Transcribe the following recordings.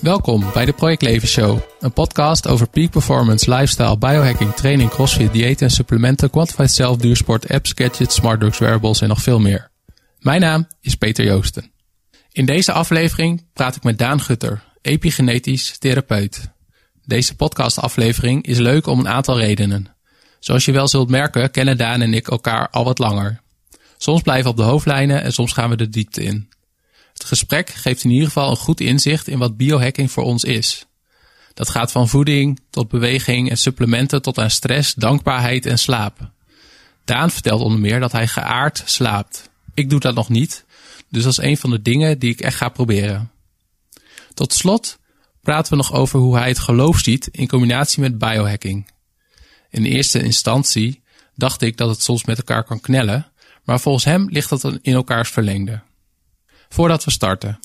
Welkom bij de Project Leven Show, een podcast over peak performance, lifestyle, biohacking, training, crossfit, dieet en supplementen, quantified self, duursport, apps, gadgets, smart drugs, wearables en nog veel meer. Mijn naam is Peter Joosten. In deze aflevering praat ik met Daan Gutter, epigenetisch therapeut. Deze podcastaflevering is leuk om een aantal redenen. Zoals je wel zult merken, kennen Daan en ik elkaar al wat langer. Soms blijven we op de hoofdlijnen en soms gaan we de diepte in. Het gesprek geeft in ieder geval een goed inzicht in wat biohacking voor ons is. Dat gaat van voeding tot beweging en supplementen tot aan stress, dankbaarheid en slaap. Daan vertelt onder meer dat hij geaard slaapt. Ik doe dat nog niet, dus dat is een van de dingen die ik echt ga proberen. Tot slot praten we nog over hoe hij het geloof ziet in combinatie met biohacking. In eerste instantie dacht ik dat het soms met elkaar kan knellen, maar volgens hem ligt dat in elkaars verlengde. Voordat we starten.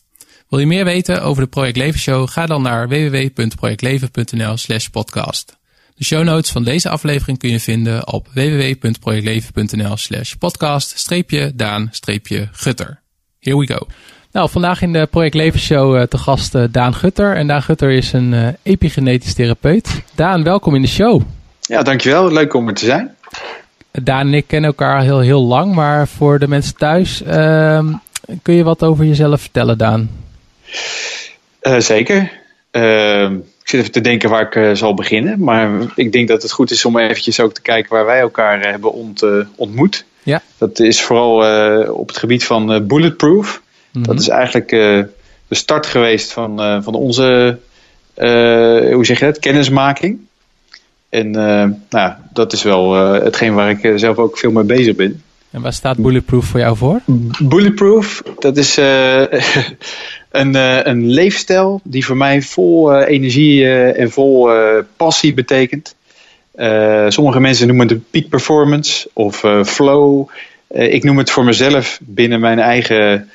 Wil je meer weten over de Project Leven Show? Ga dan naar www.projectleven.nl slash podcast. De show notes van deze aflevering kun je vinden op www.projectleven.nl slash podcast streepje daan streepje gutter. Here we go. Nou, vandaag in de Project Leven Show uh, te gast uh, Daan Gutter. En Daan Gutter is een uh, epigenetisch therapeut. Daan, welkom in de show. Ja, dankjewel. Leuk om er te zijn. Daan en ik kennen elkaar heel, heel lang, maar voor de mensen thuis, ehm, kun je wat over jezelf vertellen, Daan? Uh, zeker. Uh, ik zit even te denken waar ik uh, zal beginnen. Maar ik denk dat het goed is om eventjes ook te kijken waar wij elkaar hebben ont, ontmoet. Ja. Dat is vooral op het gebied van Bulletproof. Mm -hmm. Dat is eigenlijk de start geweest van, van onze, hoe zeg je dat, kennismaking. En nou, dat is wel hetgeen waar ik zelf ook veel mee bezig ben. En waar staat Bulletproof voor jou voor? Bulletproof, dat is uh, een, uh, een leefstijl die voor mij vol uh, energie en vol passie betekent. sommige mensen noemen het peak performance of flow. ik noem het voor mezelf binnen mijn eigen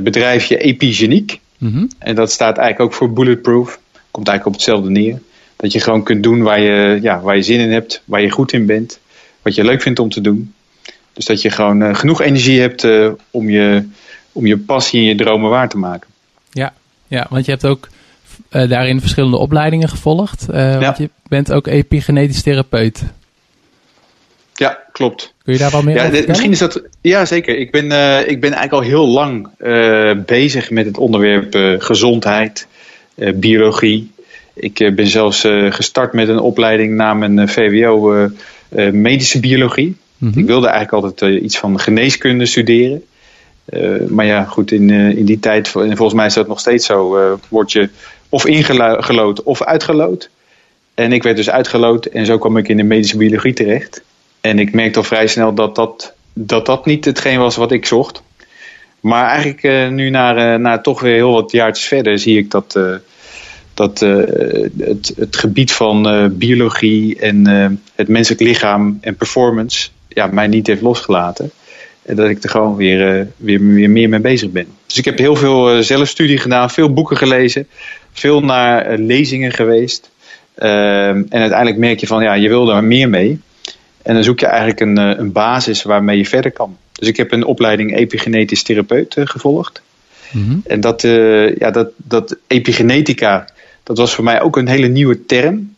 bedrijfje epigeniek. Mm -hmm. En dat staat eigenlijk ook voor bulletproof. Komt eigenlijk op hetzelfde neer. Dat je gewoon kunt doen waar je, ja, waar je zin in hebt, waar je goed in bent, wat je leuk vindt om te doen. Dus dat je gewoon uh, genoeg energie hebt uh, om, je, om je passie en je dromen waar te maken. Ja, ja want je hebt ook uh, daarin verschillende opleidingen gevolgd. Ja. Want je bent ook epigenetisch therapeut. Ja, klopt. Kun je daar wel meer ja, over Misschien is dat... Ja, zeker. Ik ben, ik ben eigenlijk al heel lang bezig met het onderwerp gezondheid, biologie. Ik ben zelfs gestart met een opleiding na mijn VWO medische biologie. Mm-hmm. Ik wilde eigenlijk altijd uh, iets van geneeskunde studeren. Uh, maar ja, goed, in, uh, in die tijd, en volgens mij is dat nog steeds zo, word je of ingelood of uitgelood. En ik werd dus uitgelood en zo kwam ik in de medische biologie terecht. En ik merkte al vrij snel dat dat, dat, dat niet hetgeen was wat ik zocht. Maar eigenlijk nu, na, na toch weer heel wat jaartjes verder, zie ik dat, dat het, het gebied van biologie en het menselijk lichaam en performance ja, mij niet heeft losgelaten. En dat ik er gewoon weer, weer, weer meer mee bezig ben. Dus ik heb heel veel zelfstudie gedaan, veel boeken gelezen, veel naar lezingen geweest. en uiteindelijk merk je van ja, je wil daar meer mee. En dan zoek je eigenlijk een, een basis waarmee je verder kan. Dus ik heb een opleiding epigenetisch therapeut gevolgd. Mm -hmm. En dat, ja, dat, dat epigenetica, dat was voor mij ook een hele nieuwe term.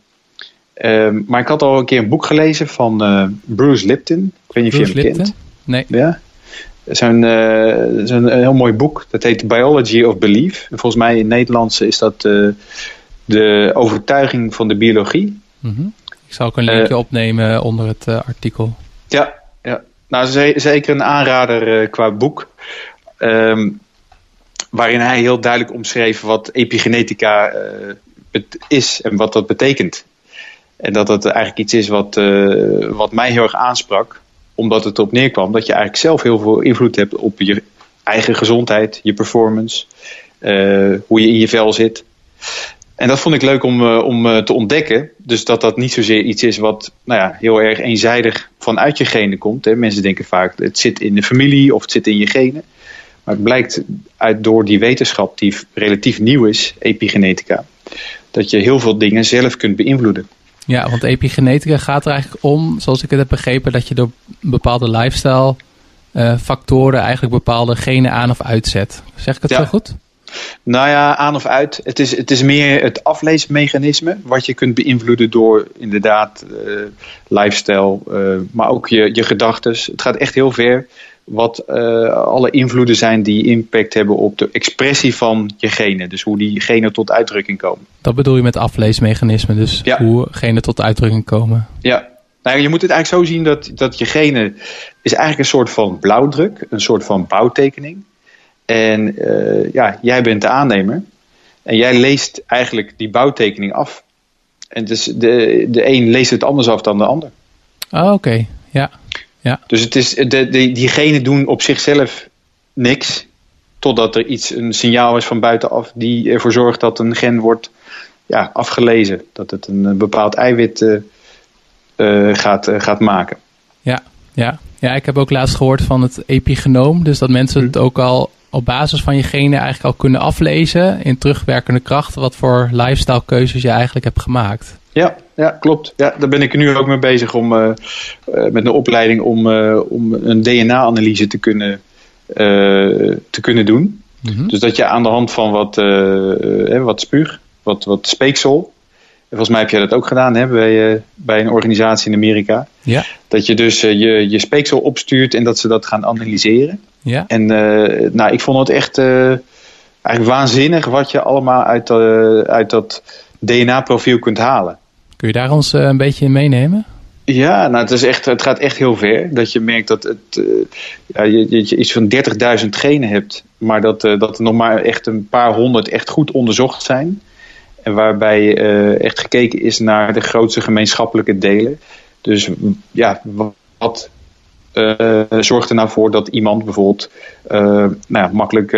Uh, maar ik had al een keer een boek gelezen van uh, Bruce Lipton. Ik weet niet Bruce of je hem Lipton? kent. Nee. Ja. Zo'n uh, zo een heel mooi boek. Dat heet Biology of Belief. En volgens mij in het Nederlands is dat uh, de overtuiging van de biologie. Mm -hmm. Ik zal ook een linkje opnemen onder het artikel. Ja, ja. nou zeker een aanrader qua boek. Um, waarin hij heel duidelijk omschreef wat epigenetica is en wat dat betekent. En dat dat eigenlijk iets is wat, uh, wat mij heel erg aansprak. Omdat het erop neerkwam dat je eigenlijk zelf heel veel invloed hebt op je eigen gezondheid, je performance, uh, hoe je in je vel zit. En dat vond ik leuk om, uh, om te ontdekken. Dus dat dat niet zozeer iets is wat nou ja, heel erg eenzijdig vanuit je genen komt. Hè. Mensen denken vaak het zit in de familie of het zit in je genen. Maar het blijkt uit door die wetenschap die relatief nieuw is, epigenetica, dat je heel veel dingen zelf kunt beïnvloeden. Ja, want epigenetica gaat er eigenlijk om, zoals ik het heb begrepen, dat je door bepaalde lifestyle uh, factoren eigenlijk bepaalde genen aan of uitzet. Zeg ik het ja. zo goed? Nou ja, aan of uit. Het is, het is meer het afleesmechanisme. Wat je kunt beïnvloeden door inderdaad uh, lifestyle, uh, maar ook je, je gedachten. Het gaat echt heel ver. Wat uh, alle invloeden zijn die impact hebben op de expressie van je genen. Dus hoe die genen tot uitdrukking komen. Dat bedoel je met afleesmechanisme. Dus ja. hoe genen tot uitdrukking komen. Ja, nou, je moet het eigenlijk zo zien dat, dat je genen is eigenlijk een soort van blauwdruk. Een soort van bouwtekening. En uh, ja, jij bent de aannemer. En jij leest eigenlijk die bouwtekening af. En dus de, de een leest het anders af dan de ander. Oh, oké. Ja. Ja. Dus het is, de, de, diegenen doen op zichzelf niks. Totdat er iets, een signaal is van buitenaf die ervoor zorgt dat een gen wordt ja, afgelezen. Dat het een bepaald eiwit uh, uh, gaat, gaat maken. Ja, ja. ja, ik heb ook laatst gehoord van het epigenoom. Dus dat mensen het ook al op basis van je genen eigenlijk al kunnen aflezen in terugwerkende kracht wat voor lifestyle keuzes je eigenlijk hebt gemaakt. Ja, ja klopt. Ja, daar ben ik nu ook mee bezig om uh, met een opleiding om, uh, om een DNA-analyse te kunnen, te kunnen doen. Mm -hmm. Dus dat je aan de hand van wat, wat spuug, wat, wat speeksel, volgens mij heb jij dat ook gedaan hè, bij, bij een organisatie in Amerika. Ja. Dat je dus je, je speeksel opstuurt en dat ze dat gaan analyseren. Ja. En nou, ik vond het echt eigenlijk waanzinnig wat je allemaal uit, uit dat DNA-profiel kunt halen. Kun je daar ons een beetje in meenemen? Ja, nou, het, is echt, het gaat echt heel ver. Dat je merkt dat het, ja, je, iets van 30.000 genen hebt, maar dat, dat er nog maar echt een paar honderd echt goed onderzocht zijn. En waarbij echt gekeken is naar de grootste gemeenschappelijke delen. Dus ja, wat zorgt er nou voor dat iemand bijvoorbeeld nou ja, makkelijk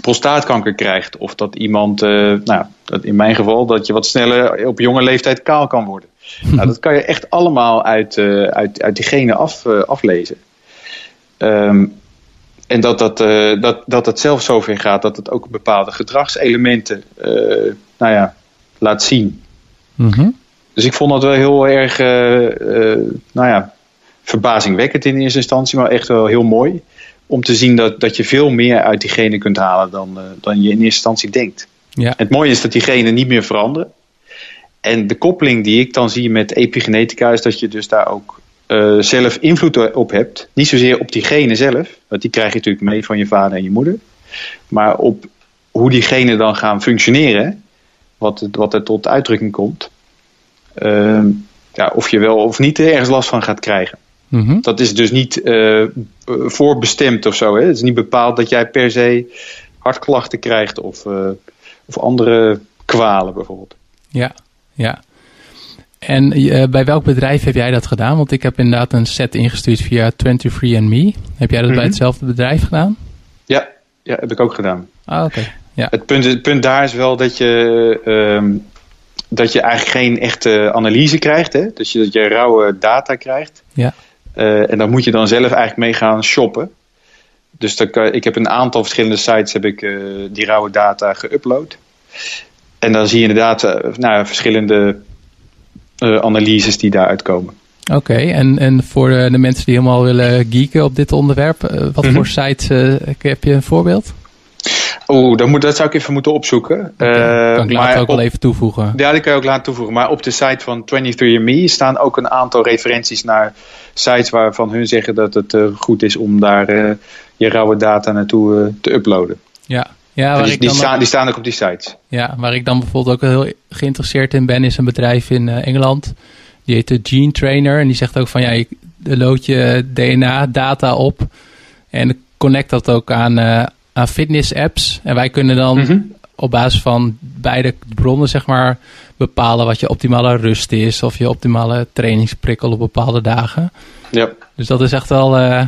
prostaatkanker krijgt? Of dat iemand, nou, dat in mijn geval, dat je wat sneller op jonge leeftijd kaal kan worden. nou, dat kan je echt allemaal uit, uit, uit diegene af, aflezen. Um, en dat dat, uh, dat, dat het zelf zover gaat dat het ook bepaalde gedragselementen uh, nou ja, laat zien. Mm -hmm. Dus ik vond dat wel heel erg uh, nou ja, verbazingwekkend in eerste instantie, maar echt wel heel mooi. Om te zien dat, dat je veel meer uit die genen kunt halen dan, dan je in eerste instantie denkt. Ja. Het mooie is dat die genen niet meer veranderen. En de koppeling die ik dan zie met epigenetica is dat je dus daar ook uh, zelf invloed op hebt. Niet zozeer op die genen zelf, want die krijg je natuurlijk mee van je vader en je moeder. Maar op hoe die genen dan gaan functioneren, wat, het, wat er tot uitdrukking komt. Uh, ja, of je wel of niet ergens last van gaat krijgen. Mm -hmm. Dat is dus niet uh, voorbestemd of zo. Hè? Het is niet bepaald dat jij per se hartklachten krijgt of, uh, of andere kwalen bijvoorbeeld. Ja, ja. En uh, bij welk bedrijf heb jij dat gedaan? Want ik heb inderdaad een set ingestuurd via 23andMe. Heb jij dat mm -hmm. bij hetzelfde bedrijf gedaan? Ja, ja heb ik ook gedaan. Ah, oké. Okay. Ja. Het, punt, het punt daar is wel dat je, um, dat je eigenlijk geen echte analyse krijgt. Hè? Dus je, dat je rauwe data krijgt. Ja. Uh, en dan moet je dan zelf eigenlijk mee gaan shoppen. Dus ik heb een aantal verschillende sites heb ik, uh, die rauwe data geüpload. En dan zie je inderdaad uh, nou, verschillende uh, analyses die daaruit komen. Oké, okay, en, en voor de, mensen die helemaal willen geeken op dit onderwerp, uh, wat mm -hmm. voor sites uh, heb je een voorbeeld? Oeh, dat, moet, dat zou ik even moeten opzoeken. Okay, kan ik later ook wel even toevoegen. Ja, die kan je ook laten toevoegen. Maar op de site van 23andMe staan ook een aantal referenties naar sites waarvan hun zeggen dat het uh, goed is om daar uh, je rauwe data naartoe uh, te uploaden. Ja, ja waar die, ik die, dan staan, ook, die staan ook op die sites. Ja, waar ik dan bijvoorbeeld ook heel geïnteresseerd in ben, is een bedrijf in Engeland. Die heet de Gene Trainer. En die zegt ook van ja, je lood je DNA-data op. En connect dat ook aan, uh, aan fitness-apps. En wij kunnen dan mm -hmm. op basis van beide bronnen, zeg maar, bepalen wat je optimale rust is. Of je optimale trainingsprikkel op bepaalde dagen. Ja. Dus dat is echt wel. Uh,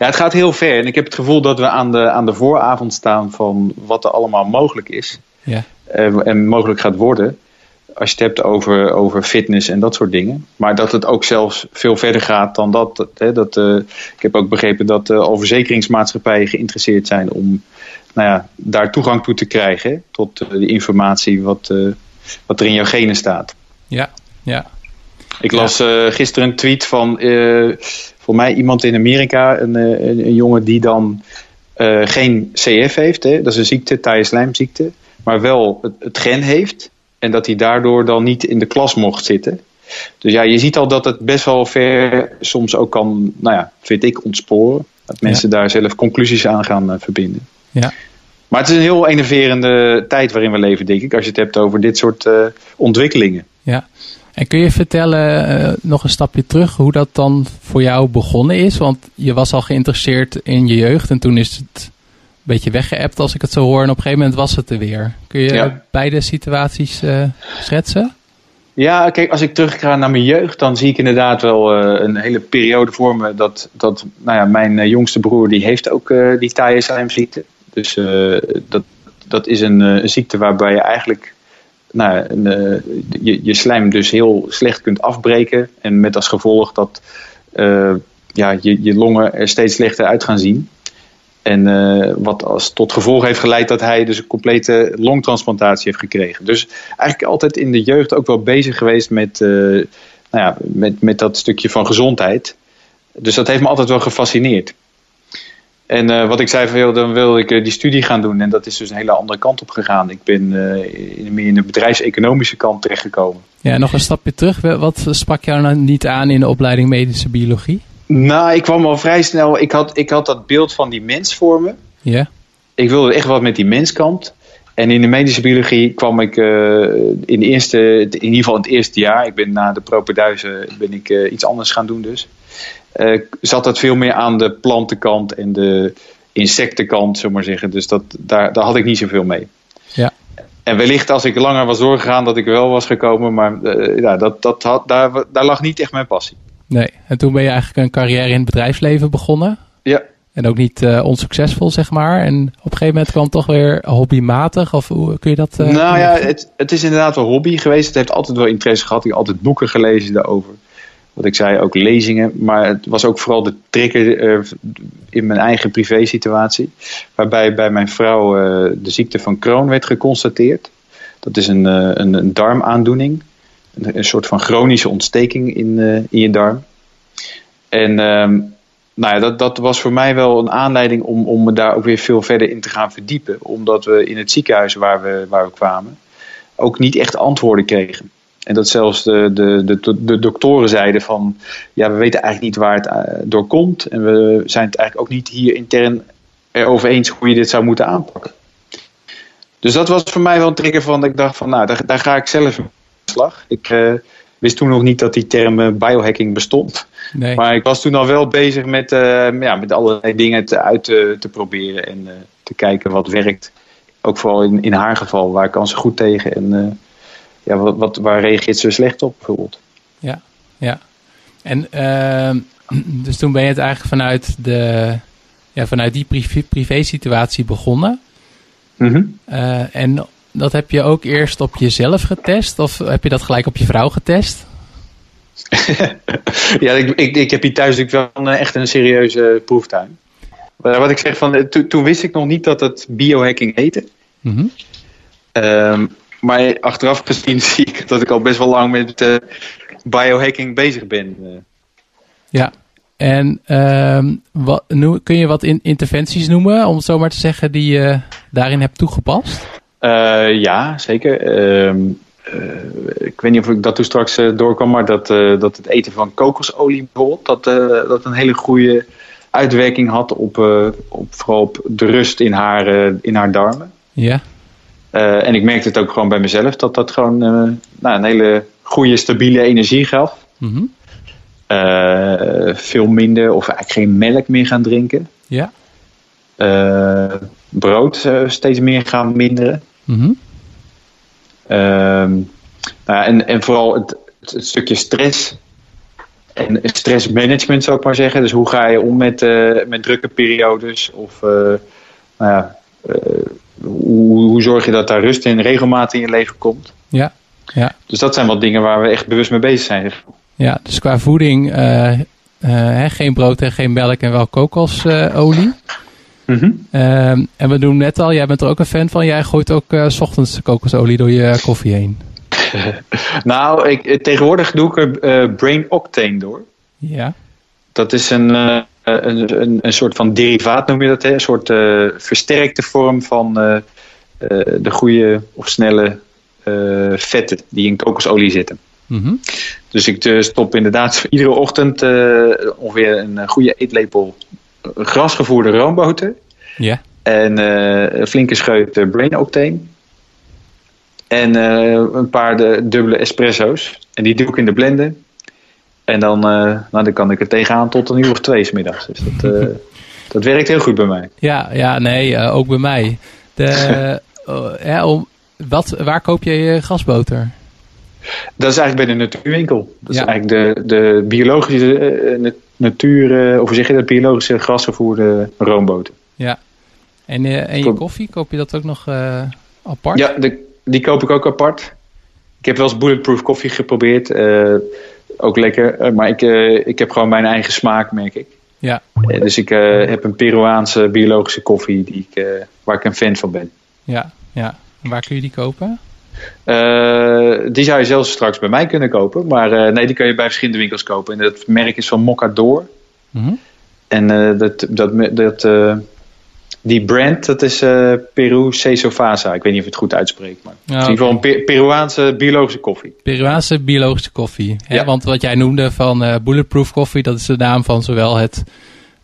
ja, het gaat heel ver. En ik heb het gevoel dat we aan de, aan de vooravond staan van wat er allemaal mogelijk is. Ja. Uh, en mogelijk gaat worden als je het hebt over, over fitness en dat soort dingen. Maar dat het ook zelfs veel verder gaat dan dat. Hè, dat uh, ik heb ook begrepen dat uh, al verzekeringsmaatschappijen geïnteresseerd zijn om nou ja, daar toegang toe te krijgen. Tot de informatie wat, wat er in jouw genen staat. Ja, ja. Ik las ja. gisteren een tweet van voor mij iemand in Amerika, een, een, een jongen die dan geen CF heeft, hè, dat is een ziekte, taaie maar wel het, het gen heeft. En dat hij daardoor dan niet in de klas mocht zitten. Dus ja, je ziet al dat het best wel ver soms ook kan, nou ja, vind ik, ontsporen. Dat mensen daar zelf conclusies aan gaan verbinden. Ja. Maar het is een heel enerverende tijd waarin we leven, denk ik, als je het hebt over dit soort ontwikkelingen. Ja, en kun je vertellen, uh, nog een stapje terug, hoe dat dan voor jou begonnen is? Want je was al geïnteresseerd in je jeugd en toen is het een beetje weggeëpt als ik het zo hoor. En op een gegeven moment was het er weer. Kun je beide situaties uh, schetsen? Ja, kijk, als ik terugga naar mijn jeugd, dan zie ik inderdaad wel uh, een hele periode voor me dat, dat nou ja, mijn jongste broer, die heeft ook die taaie Dus dat, dat is een, een ziekte waarbij je eigenlijk nou, uh, je, je slijm dus heel slecht kunt afbreken. En met als gevolg dat uh, ja, je, je longen er steeds slechter uit gaan zien. En uh, wat als tot gevolg heeft geleid dat hij dus een complete longtransplantatie heeft gekregen. Dus eigenlijk altijd in de jeugd ook wel bezig geweest met, nou ja, met, met dat stukje van gezondheid. Dus dat heeft me altijd wel gefascineerd. En uh, wat ik zei, van, dan wil ik uh, die studie gaan doen. En dat is dus een hele andere kant op gegaan. Ik ben uh, meer in de bedrijfseconomische kant terechtgekomen. Ja, nog een stapje terug. Wat sprak jou nou niet aan in de opleiding medische biologie? Nou, ik kwam al vrij snel. Ik had, ik had dat beeld van die mens voor me. Ja. Ik wilde echt wat met die menskant. En in de medische biologie kwam ik in, de eerste, in ieder geval in het eerste jaar. Ik ben na de propenduizen ben ik iets anders gaan doen dus zat het veel meer aan de plantenkant en de insectenkant, zullen maar zeggen. Dus dat, daar, daar had ik niet zoveel mee. Ja. En wellicht als ik langer was doorgegaan dat ik wel was gekomen, maar uh, ja, dat, dat had, daar, daar lag niet echt mijn passie. Nee, en toen ben je eigenlijk een carrière in het bedrijfsleven begonnen. Ja. En ook niet uh, onsuccesvol, zeg maar. En op een gegeven moment kwam het toch weer hobbymatig? Of hoe kun je dat... Uh, nou ja, het, het is inderdaad wel hobby geweest. Het heeft altijd wel interesse gehad. Ik heb altijd boeken gelezen daarover wat ik zei, ook lezingen. Maar het was ook vooral de trigger eh, in mijn eigen privé-situatie. Waarbij bij mijn vrouw uh, de ziekte van Crohn werd geconstateerd. Dat is een, uh, een, een, darmaandoening. Een, een, soort van chronische ontsteking in, in je darm. En ehm, nou ja, dat, dat was voor mij wel een aanleiding om, om me daar ook weer veel verder in te gaan verdiepen. Omdat we in het ziekenhuis waar we, waar we kwamen ook niet echt antwoorden kregen. En dat zelfs de, de, de, de doktoren zeiden van, ja, we weten eigenlijk niet waar het eh, door komt. En we zijn het eigenlijk ook niet hier intern erover eens hoe je dit zou moeten aanpakken. Dus dat was voor mij wel een trigger van, dat ik dacht van, nou, daar, daar ga ik zelf mee slag. Ik uh, wist toen nog niet dat die term uh, biohacking bestond. Nee. Maar ik was toen al wel bezig met, uh, ja, met allerlei dingen te, uit te, te proberen en te kijken wat werkt. Ook vooral in, in haar geval, waar kan ze goed tegen en ja, wat, wat, waar reageert ze slecht op bijvoorbeeld? Ja, ja. En uh, dus toen ben je het eigenlijk vanuit, de, ja, vanuit die privé, privé situatie begonnen. Mm uh, en dat heb je ook eerst op jezelf getest? Of heb je dat gelijk op je vrouw getest? ja, ik, ik, ik heb hier thuis natuurlijk wel een, echt een serieuze proeftuin. Maar wat ik zeg, van, eh, toen wist ik nog niet dat het biohacking heette. Mm maar achteraf gezien zie ik dat ik al best wel lang met uh, biohacking bezig ben. Eh. Ja, en uh, wat, kun je wat in, interventies noemen, om het zo maar te zeggen, die je daarin hebt toegepast? Uh, ja, zeker. Ehm, ik weet niet of ik dat toen straks doorkwam, maar dat, dat het eten van kokosolie bijvoorbeeld, dat, dat een hele goede uitwerking had op, op, vooral op de rust in haar, in haar darmen. Ja. Uh, en ik merkte het ook gewoon bij mezelf dat dat gewoon uh, nou, een hele goede, stabiele energie gaf. Mm -hmm. uh, veel minder of eigenlijk geen melk meer gaan drinken. Ja. brood steeds meer gaan minderen. Mm -hmm. nou, en, en vooral het, het, stukje stress. En stressmanagement zou ik maar zeggen. Dus hoe ga je om met, met drukke periodes of nou ja, hoe, hoe zorg je dat daar rust en regelmaat in je leven komt? Ja, ja. Dus dat zijn wat dingen waar we echt bewust mee bezig zijn. Ja, dus qua voeding uh, uh, geen brood en geen melk en wel kokosolie. Mm -hmm. en we doen net al, jij bent er ook een fan van, jij gooit ook uh, s ochtends kokosolie door je koffie heen. nou, ik, tegenwoordig doe ik er Brain Octane door. Ja. Dat is een, een, een, een, soort van derivaat noem je dat, hè? een soort versterkte vorm van de goede of snelle vetten die in kokosolie zitten. Mhm. Dus ik stop inderdaad iedere ochtend ongeveer een goede eetlepel grasgevoerde roomboter. Ja. En een flinke scheut brain octane. En een paar de dubbele espresso's. En die doe ik in de blender. En dan, uh, nou, dan kan ik er tegenaan tot een uur of twee s middags. Dus dat, uh, dat werkt heel goed bij mij. Ja, ja nee, uh, ook bij mij. De, ja, om, wat, waar koop je je gasboter? Dat is eigenlijk bij de natuurwinkel. Dat is eigenlijk de, de biologische natuur, of hoe zeg je dat, biologische grasgevoerde roomboter. Ja. En, en je koffie, koop je dat ook nog apart? Ja, de, die koop ik ook apart. Ik heb wel eens bulletproof koffie geprobeerd ook lekker. Eh, maar ik, eh, ik heb gewoon mijn eigen smaak, merk ik. Ja. Eh, dus ik heb een Peruaanse biologische koffie die ik, waar ik een fan van ben. Ja, ja. En waar kun je die kopen? die zou je zelfs straks bij mij kunnen kopen. Maar nee, die kan je bij verschillende winkels kopen. En dat merk is van Mocador. Mm En dat, dat, dat, die brand, dat is uh, Peru Cesofasa. Ik weet niet of het goed uitspreekt. Maar ja, in ieder geval een Peruaanse biologische koffie. Peruaanse biologische koffie. Hè? Want wat jij noemde van uh, Bulletproof Coffee, dat is de naam van zowel het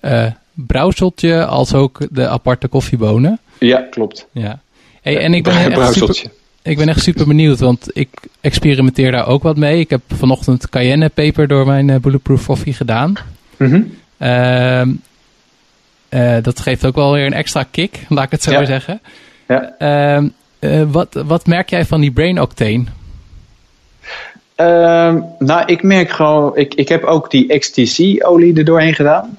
uh, brouwseltje als ook de aparte koffiebonen. Ja, klopt. Ja. Hey, en ik ben, echt super, ik ben echt super benieuwd, want ik experimenteer daar ook wat mee. Ik heb vanochtend cayenne peper door mijn Bulletproof Coffee gedaan. Mm uh, dat geeft ook wel weer een extra kick, laat ik het zo maar zeggen. Ja. Uh, uh, wat, wat merk jij van die Brain Octane? Ehm, nou, ik merk gewoon, ik, ik heb ook die XTC-olie er doorheen gedaan.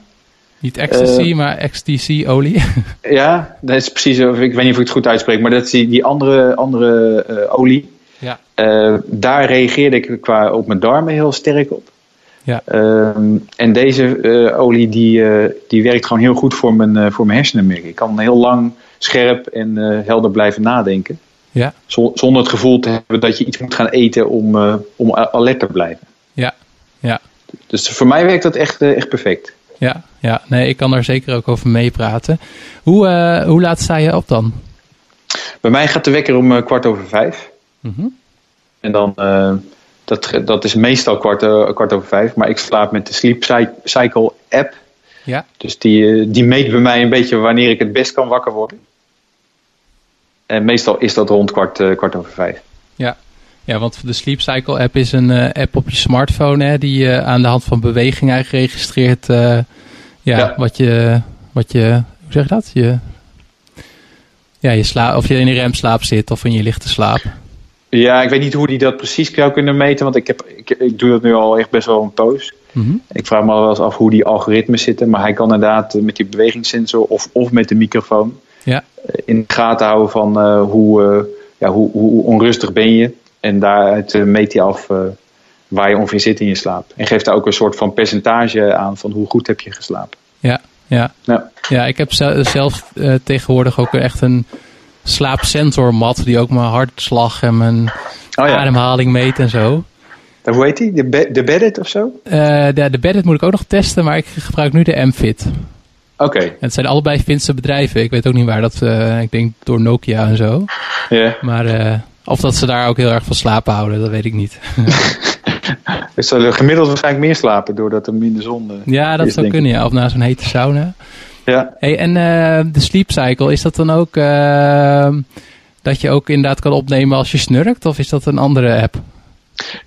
Niet ecstasy, maar XTC-olie. ja, dat is precies, ik weet niet of ik het goed uitspreek, maar dat is die, die andere, andere olie. Ja. daar reageerde ik qua op mijn darmen heel sterk op. Ja. Ehm, en deze uh, olie die, uh, die werkt gewoon heel goed voor mijn, uh, voor mijn hersenen. Merk. Ik kan heel lang scherp en helder blijven nadenken. Ja. Zonder het gevoel te hebben dat je iets moet gaan eten om, om alert te blijven. Ja, ja. Dus voor mij werkt dat echt, echt perfect. Ja, ja, nee, ik kan daar zeker ook over meepraten. Hoe, hoe laat sta je op dan? Bij mij gaat de wekker om kwart over vijf. Mm -hmm. En dan dat, dat is meestal kwart, uh, kwart over vijf. Maar ik slaap met de Sleep Cycle app. Ja. Dus die, eh, die meet bij mij een beetje wanneer ik het best kan wakker worden. En meestal is dat rond kwart, uh, kwart over vijf. Ja. ja, want de Sleep Cycle app is een uh, app op je smartphone. Hè, die je aan de hand van beweging eigenlijk registreert. Ja, ja, Wat, je, wat je, hoe zeg je dat? Je, ja, je slaap, of je in een remslaap zit of in je lichte slaap. Ja, ik weet niet hoe die dat precies zou kunnen meten, want ik, heb, ik, ik doe dat nu al echt best wel een poos. Mhm. Ik vraag me wel eens af hoe die algoritmes zitten, maar hij kan inderdaad met die bewegingssensor of, of met de microfoon ja. Eh, in de gaten houden van uh, hoe, uh, ja, hoe, hoe, onrustig ben je. En daaruit uh, meet hij af waar je ongeveer zit in je slaap. En geeft daar ook een soort van percentage aan van hoe goed heb je geslapen. Ja, ja. ja. ja ik heb zelf tegenwoordig ook echt een slaapsensormat die ook mijn hartslag en mijn oh, ja. ademhaling meet en zo. En hoe heet die? De, be de Beddit of zo? Uh, de, de Beddit moet ik ook nog testen, maar ik gebruik nu de MFit. Oké. Het zijn allebei Finse bedrijven. Ik weet ook niet waar dat, uh, ik denk door Nokia en zo. Ja. Maar uh, of dat ze daar ook heel erg van slapen houden, dat weet ik niet. dus zullen gemiddeld waarschijnlijk meer slapen doordat er minder zon Ja, dat zou kunnen, ja. Of na zo'n hete sauna. Ja. Hey, en uh, de sleep cycle, is dat dan ook uh, dat je ook inderdaad kan opnemen als je snurkt? Of is dat een andere app?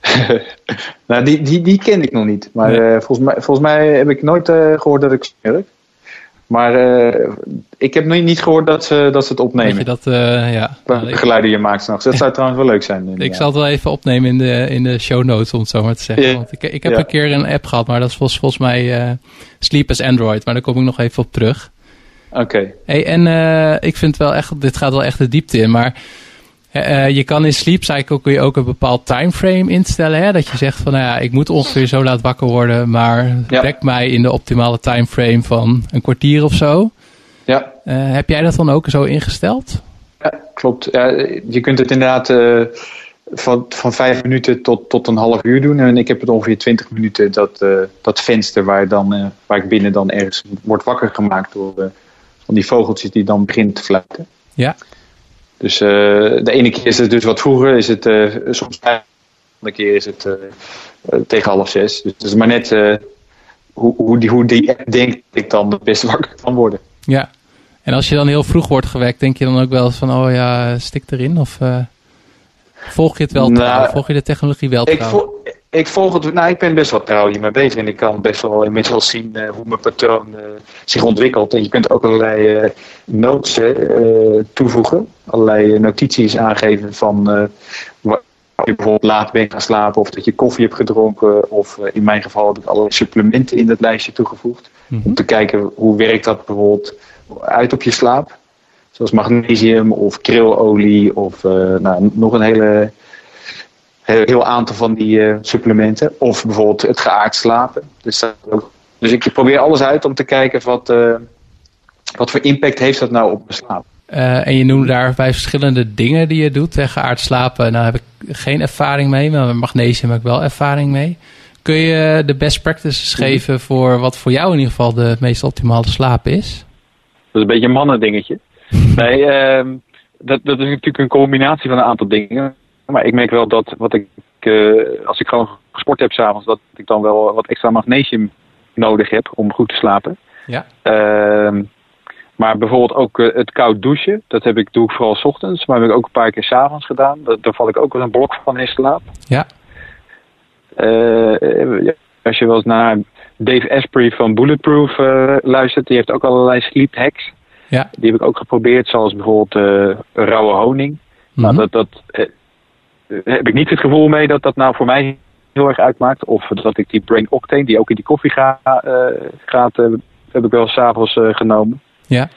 nou, die, die, die ken ik nog niet. Maar nee. uh, volgens, mij, volgens mij heb ik nooit gehoord dat ik snurk. Maar uh, ik heb nog niet gehoord dat ze, dat ze het opnemen. Weet je dat, uh, ja. Nou, geluiden je maakt s'nachts. Dat zou trouwens wel leuk zijn. Ik zal het wel even opnemen in de, in de show notes, om het zo maar te zeggen. Yeah. Want ik, ik heb een keer een app gehad, maar dat was volgens mij uh, Sleep as Android. Maar daar kom ik nog even op terug. Oké. Okay. Hey, en ik vind wel echt, dit gaat wel echt de diepte in, maar... Uh, je kan in Sleep Cycle kun je ook een bepaald timeframe instellen. Hè? Dat je zegt van nou ja, ik moet ongeveer zo laat wakker worden. Maar ja. wek mij in de optimale timeframe van een kwartier of zo. Ja. Uh, heb jij dat dan ook zo ingesteld? Ja, klopt. Ja, je kunt het inderdaad uh, van, van vijf minuten tot, tot een half uur doen. En ik heb het ongeveer twintig minuten, dat, dat venster waar, dan, waar ik binnen dan ergens wordt wakker gemaakt door van die vogeltjes die dan beginnen te fluiten. Ja. Dus de ene keer is het dus wat vroeger, is het soms vijf, de andere keer is het tegen half zes. Dus het is maar net hoe, hoe, die, hoe die app denkt ik dan het best wakker kan worden. Ja, en als je dan heel vroeg wordt gewekt, denk je dan ook wel eens van, oh ja, stik erin? Of volg je het wel trouw? Nou, volg je de technologie wel? Ik, ik volg het, nou ik ben best wel trouw hiermee bezig. En ik kan best wel inmiddels zien uh, hoe mijn patroon uh, zich ontwikkelt. En je kunt ook allerlei uh, notes toevoegen. Allerlei notities aangeven van waar je bijvoorbeeld laat bent gaan slapen. Of dat je koffie hebt gedronken. Of in mijn geval heb ik allerlei supplementen in het lijstje toegevoegd. Mm -hmm. Om te kijken hoe werkt dat bijvoorbeeld uit op je slaap. Zoals magnesium of krilolie of nou, nog een hele, heel, heel aantal van die uh, supplementen. Of bijvoorbeeld het geaard slapen. Dus, ook, dus ik probeer alles uit om te kijken wat, uh, wat voor impact heeft dat nou op mijn slaap. en je noemt daarbij verschillende dingen die je doet. Geaard slapen, nou heb ik geen ervaring mee, maar met magnesium heb ik wel ervaring mee. Kun je de best practices geven voor wat voor jou in ieder geval de meest optimale slaap is? Dat is een beetje een mannen dingetje. Nee, uh, dat, dat is natuurlijk een combinatie van een aantal dingen. Maar ik merk wel dat wat ik, uh, als ik gewoon gesport heb s'avonds, dat ik dan wel wat extra magnesium nodig heb om goed te slapen. Ja. Uh, maar bijvoorbeeld ook uh, het koud douchen, dat heb ik, doe ik vooral s ochtends, maar heb ik ook een paar keer s'avonds gedaan. Dat, daar val ik ook wel een blok van in slaap. Ja. Uh, als je wel eens naar Dave Asprey van Bulletproof luistert, die heeft ook allerlei sleep hacks. Ja. Die heb ik ook geprobeerd, zoals bijvoorbeeld uh, rauwe honing. Mm -hmm. Nou, dat, dat uh, heb ik niet het gevoel mee dat dat nou voor mij heel erg uitmaakt. Of dat ik die Brain Octane, die ook in die koffie ga, uh, gaat, heb ik wel s'avonds genomen. Ja.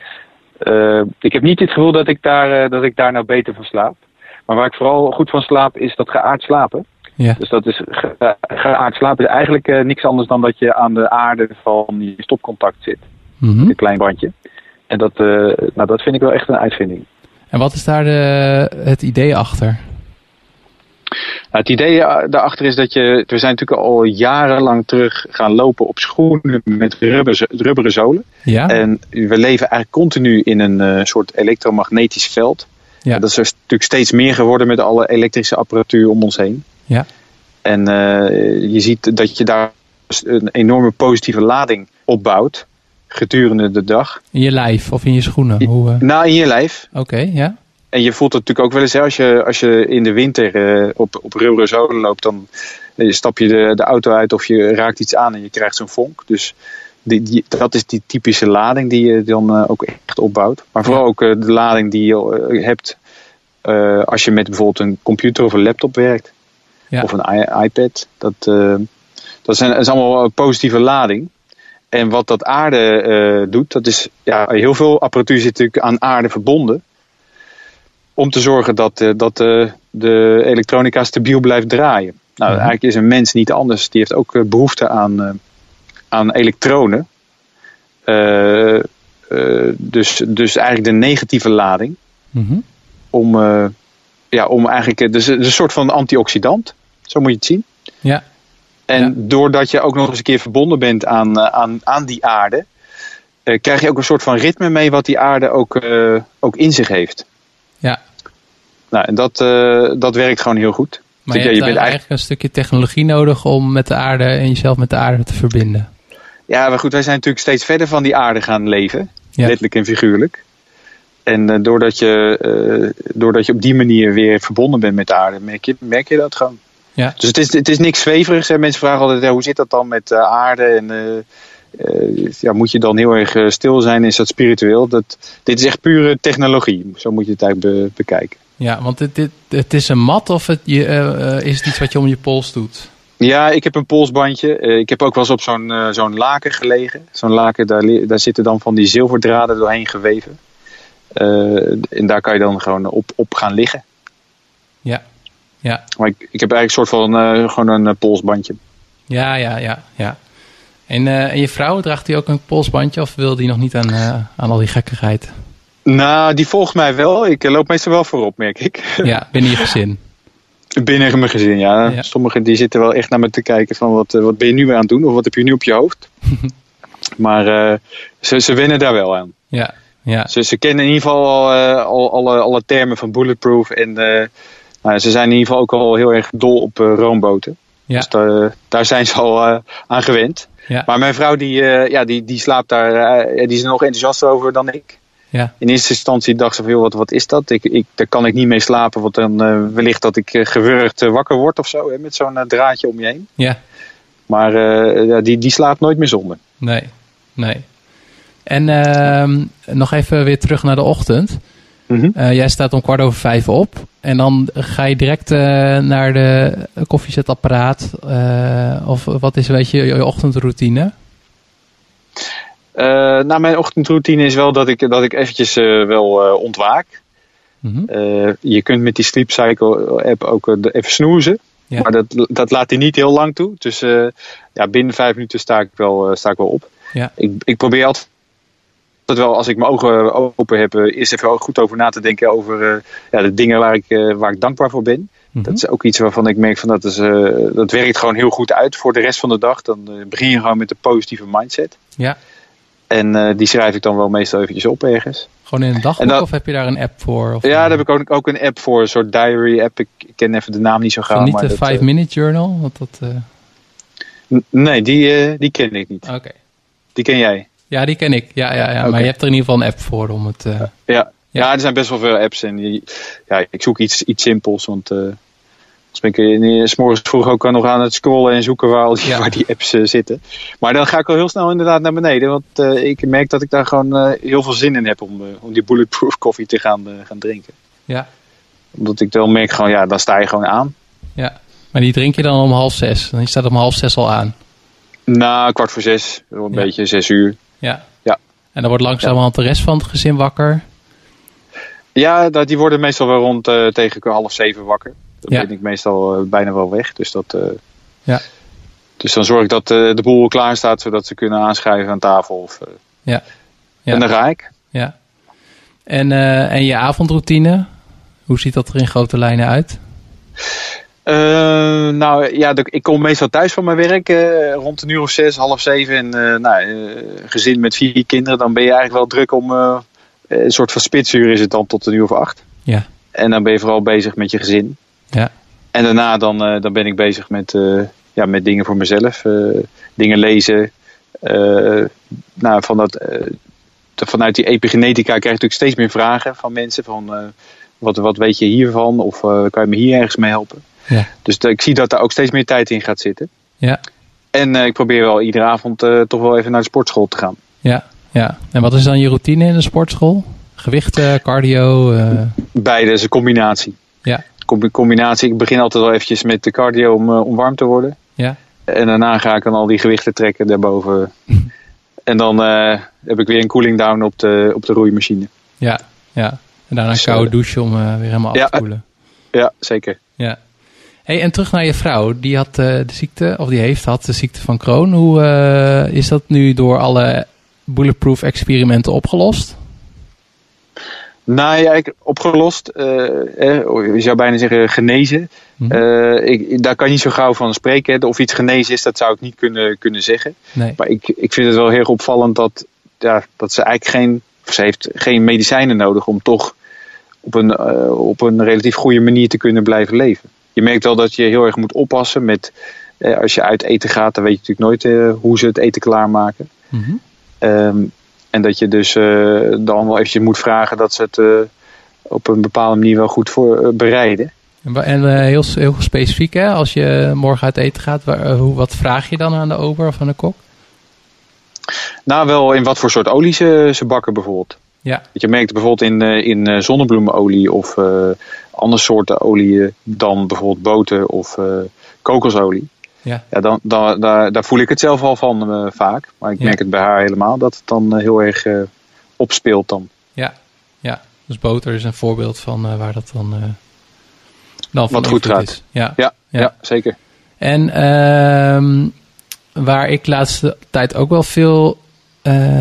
ik heb niet het gevoel dat ik, daar, dat ik daar nou beter van slaap. Maar waar ik vooral goed van slaap, is dat geaard slapen. Ja. Dus dat is ge, geaard slapen is eigenlijk niks anders dan dat je aan de aarde van je stopcontact zit. Mm -hmm. Een klein bandje. En dat, uh, nou, dat vind ik wel echt een uitvinding. En wat is daar de, het idee achter? Nou, het idee daarachter is dat je. We zijn natuurlijk al jarenlang terug gaan lopen op schoenen met rubber, rubberen zolen. Ja. En we leven eigenlijk continu in een uh, soort elektromagnetisch veld. Ja. En dat is er natuurlijk steeds meer geworden met alle elektrische apparatuur om ons heen. Ja. En uh, je ziet dat je daar een enorme positieve lading opbouwt gedurende de dag. In je lijf of in je schoenen? Hoe, uh... Nou, in je lijf. Oké, okay, ja. En je voelt het natuurlijk ook wel eens hè, als je, als je in de winter uh, op, op rubberen zolen loopt, dan uh, stap je de, de auto uit of je raakt iets aan en je krijgt zo'n vonk. Dus die, die, dat is die typische lading die je dan ook echt opbouwt. Maar vooral ook de lading die je hebt als je met bijvoorbeeld een computer of een laptop werkt. Ja. Of een iPad. Dat, dat, zijn, dat is allemaal positieve lading. En wat dat aarde doet, dat is ja, heel veel apparatuur zit natuurlijk aan aarde verbonden. Om te zorgen dat, uh, dat uh, de elektronica stabiel blijft draaien. Nou, Mhm. eigenlijk is een mens niet anders. Die heeft ook behoefte aan, aan elektronen. dus, dus eigenlijk de negatieve lading. Mhm. Om, ja, om eigenlijk, dus een soort van antioxidant. Zo moet je het zien. Ja. En Ja. doordat je ook nog eens een keer verbonden bent aan, eh, aan, aan die aarde, eh, krijg je ook een soort van ritme mee wat die aarde ook, eh, ook in zich heeft. Ja. Nou, en dat, eh, dat werkt gewoon heel goed. Maar je, Ja, hebt je bent eigenlijk een stukje technologie nodig om met de aarde en jezelf met de aarde te verbinden. Ja, maar goed, wij zijn natuurlijk steeds verder van die aarde gaan leven. Ja. Letterlijk en figuurlijk. En eh, doordat, je, eh, doordat je op die manier weer verbonden bent met de aarde, merk je, merk je dat gewoon. Ja. Dus het is, het is niks zweverigs. Hè. Mensen vragen altijd, ja, hoe zit dat dan met uh, aarde? En uh, uh, ja, moet je dan heel erg stil zijn? Is dat spiritueel? Dat, dit is echt pure technologie. Zo moet je het eigenlijk be bekijken. Ja, want het, dit, het is een mat of het, je, is het iets wat je om je pols doet? Ja, ik heb een polsbandje. ik heb ook wel eens op zo'n zo'n laken gelegen. Zo'n laken, daar, daar zitten dan van die zilverdraden doorheen geweven. en daar kan je dan gewoon op, op gaan liggen. Ja. Ja. Maar ik, ik heb eigenlijk een soort van gewoon een polsbandje. Ja, ja, ja, ja. En, uh, en je vrouw, draagt die ook een polsbandje of wil die nog niet aan, aan al die gekkigheid? Nou, die volgt mij wel. Ik loop meestal wel voorop, merk ik. Ja, binnen je gezin. Binnen mijn gezin, ja. Ja. Sommigen die zitten wel echt naar me te kijken van wat, eh, wat ben je nu aan het doen? Of wat heb je nu op je hoofd? maar eh, ze, ze wennen daar wel aan. Ja, ja, Ze, ze kennen in ieder geval al, eh, al alle, alle termen van bulletproof. En eh, nou, ze zijn in ieder geval ook al heel erg dol op eh, roomboten. ja, Dus daar, daar zijn ze al eh, aan gewend. Ja, Maar mijn vrouw die, eh, ja, die, die slaapt daar, eh, die is er nog enthousiaster over dan ik. ja, In eerste instantie dacht ze van, joh, wat, wat is dat? Ik, ik, daar kan ik niet mee slapen, want dan eh, wellicht dat ik gewurgd wakker word of zo, hè, met zo'n draadje om je heen. ja. Maar ja, die, die slaapt nooit meer zonder. Nee, nee. En ehm, nog even weer terug naar de ochtend. Mhm. Eh, jij staat om kwart over vijf op. En dan ga je direct eh, naar de koffiezetapparaat. eh, of wat is weet je, je ochtendroutine? Nou, mijn ochtendroutine is wel dat ik, dat ik eventjes wel ontwaak. Mhm. Je kunt met die Sleep Cycle app ook even snoezen. Ja. Maar dat, dat laat hij niet heel lang toe. Dus ja, binnen vijf minuten sta ik wel, sta ik wel op. Ja. Ik, ik probeer altijd wel, als ik mijn ogen open heb, eh, eerst even goed over na te denken over eh, ja, de dingen waar ik, eh, waar ik dankbaar voor ben. Mhm. Dat is ook iets waarvan ik merk van dat, is, eh, dat werkt gewoon heel goed uit voor de rest van de dag. Dan eh, begin je gewoon met een positieve mindset. Ja, En eh, die schrijf ik dan wel meestal eventjes op ergens. gewoon in een dagboek dat- of heb je daar een app voor? Of Ja, daar heb ik ook, ook een app voor, een soort diary app. Ik, ik ken even de naam niet zo Van gauw. niet maar de dat, 5 eh, minute journal? Want dat, eh, nee, die, eh, die ken ik niet. Oké. Die ken jij. Ja, die ken ik. Ja, ja, ja. Maar je hebt er in ieder geval een app voor om het... eh, Ja. Ja. Ja. er zijn best wel veel apps. En ja, ik zoek iets, iets simpels. Want eh als ben ik s morgens vroeg ook nog aan het scrollen en zoeken waar, al die, Ja. waar die apps eh, zitten. Maar dan ga ik al heel snel inderdaad naar beneden. Want eh, ik merk dat ik daar gewoon eh, heel veel zin in heb om, eh, om die bulletproof koffie te gaan, eh, gaan drinken. ja, Omdat ik dan merk gewoon, ja, dan sta je gewoon aan. ja. Maar die drink je dan om half zes. Dan staat om half zes al aan. Na kwart voor zes, een Ja. beetje zes uur. Ja. Ja. En dan wordt langzamerhand de rest van het gezin wakker. Ja, dat, die worden meestal wel rond eh, tegen half zeven wakker. Dan Ja. ben ik meestal eh, bijna wel weg. Dus, dat, eh, Ja. dus dan zorg ik dat de boel klaar staat, zodat ze kunnen aanschuiven aan tafel. Of, Ja. Ja. En dan ga ik. Ja. En, en je avondroutine? Hoe ziet dat er in grote lijnen uit? Nou ja, ik kom meestal thuis van mijn werk eh, rond een uur of zes, half zeven. En eh, nou, eh, gezin met vier kinderen, dan ben je eigenlijk wel druk om... een soort van spitsuur is het dan tot een uur of acht. Ja. En dan ben je vooral bezig met je gezin. Ja. En daarna dan, dan ben ik bezig met, ja, met dingen voor mezelf. dingen lezen. Nou, van dat, vanuit die epigenetica krijg je natuurlijk steeds meer vragen van mensen. Van, wat, wat weet je hiervan? Of kan je me hier ergens mee helpen? Ja. Dus ik zie dat daar ook steeds meer tijd in gaat zitten. Ja. En eh, ik probeer wel iedere avond eh, toch wel even naar de sportschool te gaan. Ja. ja. En wat is dan je routine in de sportschool? Gewichten, cardio? eh, Beide is een combinatie. Ja. Combi- combinatie. Ik begin altijd wel eventjes met de cardio om, om warm te worden. Ja. En daarna ga ik dan al die gewichten trekken daarboven. en dan heb ik weer een cooling down op de, op de roeimachine. ja. Ja. En daarna een Dus, koude douche om weer helemaal af te koelen. Ja, zeker. Ja. Hey, en terug naar je vrouw. Die had eh, de ziekte, of die heeft had de ziekte van Crohn. Hoe eh, is dat nu door alle bulletproof experimenten opgelost? Nou ja, ik, opgelost. eh, eh, je zou bijna zeggen genezen. Mhm. Ik, daar kan je niet zo gauw van spreken. hè. Of iets genezen is, dat zou ik niet kunnen, kunnen zeggen. Nee. Maar ik, ik vind het wel heel opvallend dat, ja, dat ze eigenlijk geen, of ze heeft geen medicijnen nodig om toch op een, op een relatief goede manier te kunnen blijven leven. Je merkt wel dat je heel erg moet oppassen met, eh, als je uit eten gaat, dan weet je natuurlijk nooit eh, hoe ze het eten klaarmaken. Mhm. Ehm, en dat je dus eh, dan wel eventjes moet vragen dat ze het eh, op een bepaalde manier wel goed voor, bereiden. En, heel, heel specifiek, hè? als je morgen uit eten gaat, waar, hoe, wat vraag je dan aan de ober of aan de kok? Nou, wel in wat voor soort olie ze, ze bakken bijvoorbeeld. Ja. Je merkt bijvoorbeeld in, in zonnebloemenolie of andere soorten oliën dan bijvoorbeeld boter of eh, kokosolie. Ja. Ja, dan, dan, daar, daar voel ik het zelf al van eh, vaak. Maar ik Ja. merk het bij haar helemaal dat het dan eh, heel erg opspeelt dan. Ja, ja. Dus boter is een voorbeeld van waar dat dan, dan van Wat goed gaat. is. Ja. Ja, Ja. ja. zeker. En ehm, waar ik de laatste tijd ook wel veel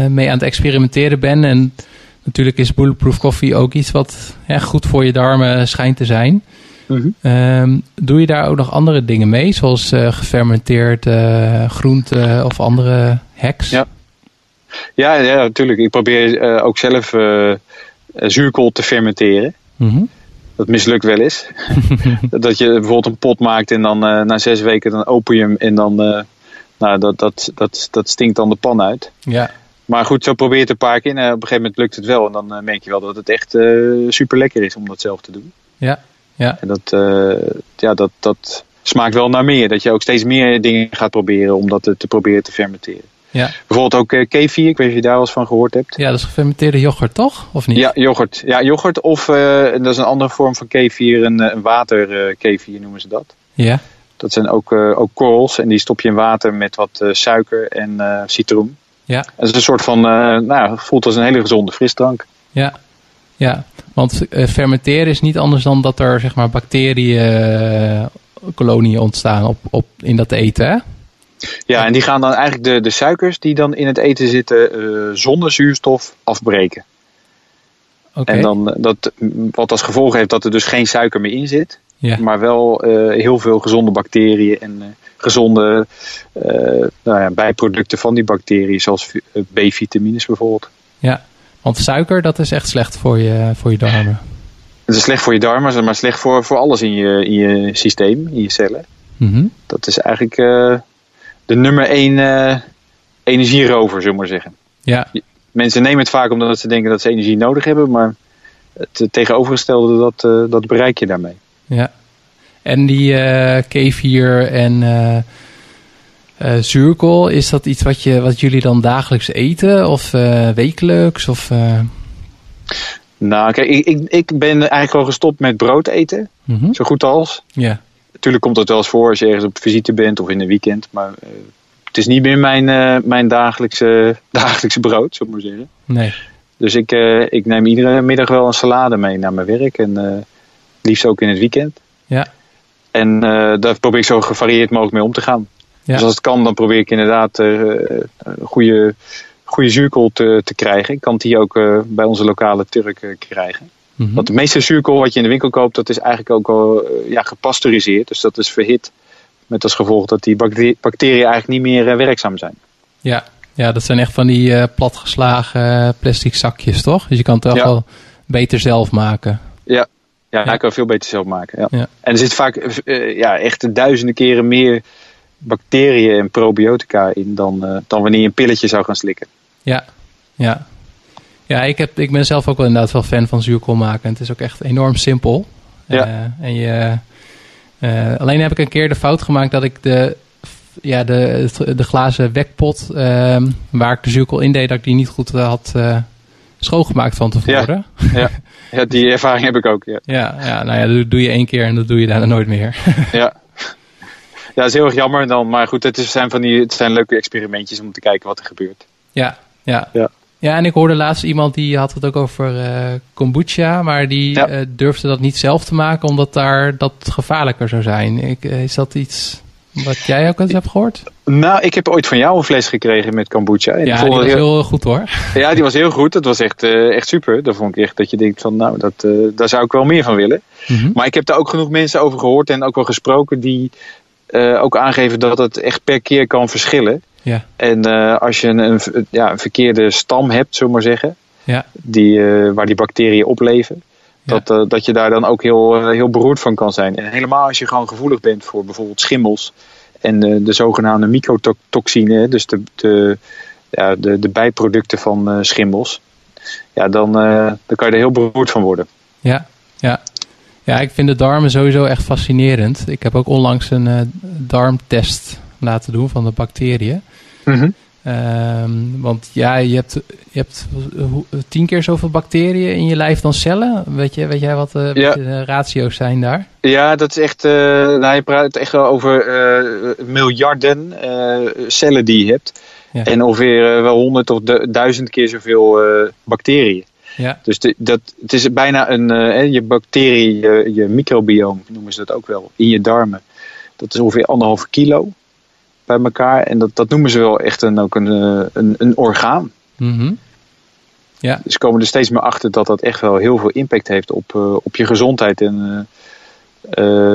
mee aan het experimenteren ben. En natuurlijk is bulletproof koffie ook iets wat ja, goed voor je darmen schijnt te zijn. Ehm, doe je daar ook nog andere dingen mee, zoals uh, gefermenteerd uh, groente of andere hacks? Ja, ja, ja natuurlijk. Ik probeer uh, ook zelf zuurkool te fermenteren. Mm Dat mislukt wel eens. dat je bijvoorbeeld een pot maakt en dan na zes weken dan open je hem en dan nou, dat, dat, dat, dat stinkt dan de pan uit. Ja. Maar goed, zo probeer je het een paar keer en op een gegeven moment lukt het wel. En dan merk je wel dat het echt super lekker is om dat zelf te doen. Ja. Ja. En dat, uh, ja, dat, dat smaakt wel naar meer. Dat je ook steeds meer dingen gaat proberen om dat te, proberen te fermenteren. Ja. Bijvoorbeeld ook uh, kefir, ik weet niet of je daar wel eens van gehoord hebt. Ja, dat is gefermenteerde yoghurt, toch? Of niet? Ja, yoghurt. Ja, yoghurt of uh, dat is een andere vorm van kefir, een, een waterkefir noemen ze dat. Ja. Dat zijn ook, ook korrels en die stop je in water met wat suiker en citroen. Ja. Dat is een soort van, nou, voelt als een hele gezonde frisdrank. Ja, ja. Want uh, fermenteren is niet anders dan dat er zeg maar bacteriënkoloniën ontstaan op, op, in dat eten. Hè? Ja, en die gaan dan eigenlijk de, de suikers die dan in het eten zitten uh, zonder zuurstof afbreken. Okay. En dan dat, wat als gevolg heeft dat er dus geen suiker meer in zit. Ja. Maar wel heel veel gezonde bacteriën en gezonde nou ja, bijproducten van die bacteriën, zoals B-vitamines bijvoorbeeld. Ja, want suiker, dat is echt slecht voor je, voor je darmen. Het is slecht voor je darmen, maar slecht voor, voor alles in je, in je systeem, in je cellen. Mm -hmm. Dat is eigenlijk uh, de nummer één uh, energierover, zullen we maar zeggen. Ja. Mensen nemen het vaak omdat ze denken dat ze energie nodig hebben, maar het tegenovergestelde, dat, uh, dat bereik je daarmee. Ja. En die kefir en uh, zuurkool, is dat iets wat, je, wat jullie dan dagelijks eten of uh, wekelijks? Of, uh... Nou, kijk, ik, ik, ik, ben eigenlijk al gestopt met brood eten, mm -hmm. zo goed als. Ja. Natuurlijk komt dat wel eens voor als je ergens op visite bent of in een weekend, maar het is niet meer mijn, mijn dagelijkse, dagelijkse brood, zou ik maar zeggen. Nee. Dus ik, ik neem iedere middag wel een salade mee naar mijn werk en liefst ook in het weekend. Ja. En daar probeer ik zo gevarieerd mogelijk mee om te gaan. Ja. Dus als het kan, dan probeer ik inderdaad uh, goede, goede zuurkool te, te krijgen. Ik kan het hier ook uh, bij onze lokale Turk uh, krijgen. Mm -hmm. Want de meeste zuurkool wat je in de winkel koopt, dat is eigenlijk ook al ja, gepasteuriseerd. Dus dat is verhit. Met als gevolg dat die bacteriën eigenlijk niet meer werkzaam zijn. Ja. ja, dat zijn echt van die platgeslagen plastic zakjes, toch? Dus je kan het toch Ja. wel beter zelf maken. Ja, ja, hij kan veel beter zelf maken. Ja. Ja. En er zit vaak eh, ja, echt duizenden keren meer bacteriën en probiotica in dan, eh, dan wanneer je een pilletje zou gaan slikken. Ja, ja. Ja, ik, heb, ik ben zelf ook wel inderdaad wel fan van zuurkool maken. En het is ook echt enorm simpel. Ja. Eh, en je, alleen heb ik een keer de fout gemaakt dat ik de, ja, de, de glazen wekpot ehm, waar ik de zuurkool in deed, dat ik die niet goed had schoongemaakt van tevoren. Ja, ja die ervaring heb ik ook. Ja. Ja, ja, nou ja, dat doe je één keer en dat doe je daarna nooit meer. Ja. ja, dat is heel erg jammer dan. Maar goed, het, zijn van die, het zijn leuke experimentjes om te kijken wat er gebeurt. Ja, ja. Ja. Ja, en ik hoorde laatst iemand die had het ook over eh, kombucha, maar die Ja. eh, durfde dat niet zelf te maken omdat daar dat gevaarlijker zou zijn. Ik, eh, is dat iets wat jij ook eens hebt gehoord? Nou, ik heb ooit van jou een fles gekregen met kombucha. En Ja, die was heel- heel goed hoor. Ja, die was heel goed. Dat was echt, eh, echt super. Daar vond ik echt dat je denkt van, nou, dat, eh, daar zou ik wel meer van willen. Mhm. Maar ik heb daar ook genoeg mensen over gehoord en ook wel gesproken die eh, ook aangeven dat het echt per keer kan verschillen. Ja, En als je een, een, ja, een verkeerde stam hebt, zullen we maar zeggen, ja, die, waar die bacteriën opleven, Ja. dat, eh, dat je daar dan ook heel, eh, heel beroerd van kan zijn. En helemaal als je gewoon gevoelig bent voor bijvoorbeeld schimmels en eh, de zogenaamde mycotoxine, dus de, de, ja, de, de bijproducten van schimmels, ja, dan, dan kan je er heel beroerd van worden. ja, ja. Ja, ik vind de darmen sowieso echt fascinerend. Ik heb ook onlangs een darmtest laten doen van de bacteriën. Ehm, want ja, je hebt, je hebt hoe- tien keer zoveel bacteriën in je lijf dan cellen. Weet, je, weet jij wat, eh, de ratio's zijn daar? Ja, dat is echt. eh nou, je praat echt wel over eh, miljarden eh, cellen die je hebt. Ja. En ongeveer eh, wel honderd of du- duizend keer zoveel eh, bacteriën. Ja, Dus de, dat, het is bijna een. eh, je bacterie, je, je microbioom noemen ze dat ook wel, in je darmen. Dat is ongeveer anderhalve kilo bij elkaar. En dat, dat noemen ze wel echt een, ook een, eh, een, een orgaan. Mhm. ja, Dus ze komen er steeds meer achter dat dat echt wel heel veel impact heeft op, eh, op je gezondheid. En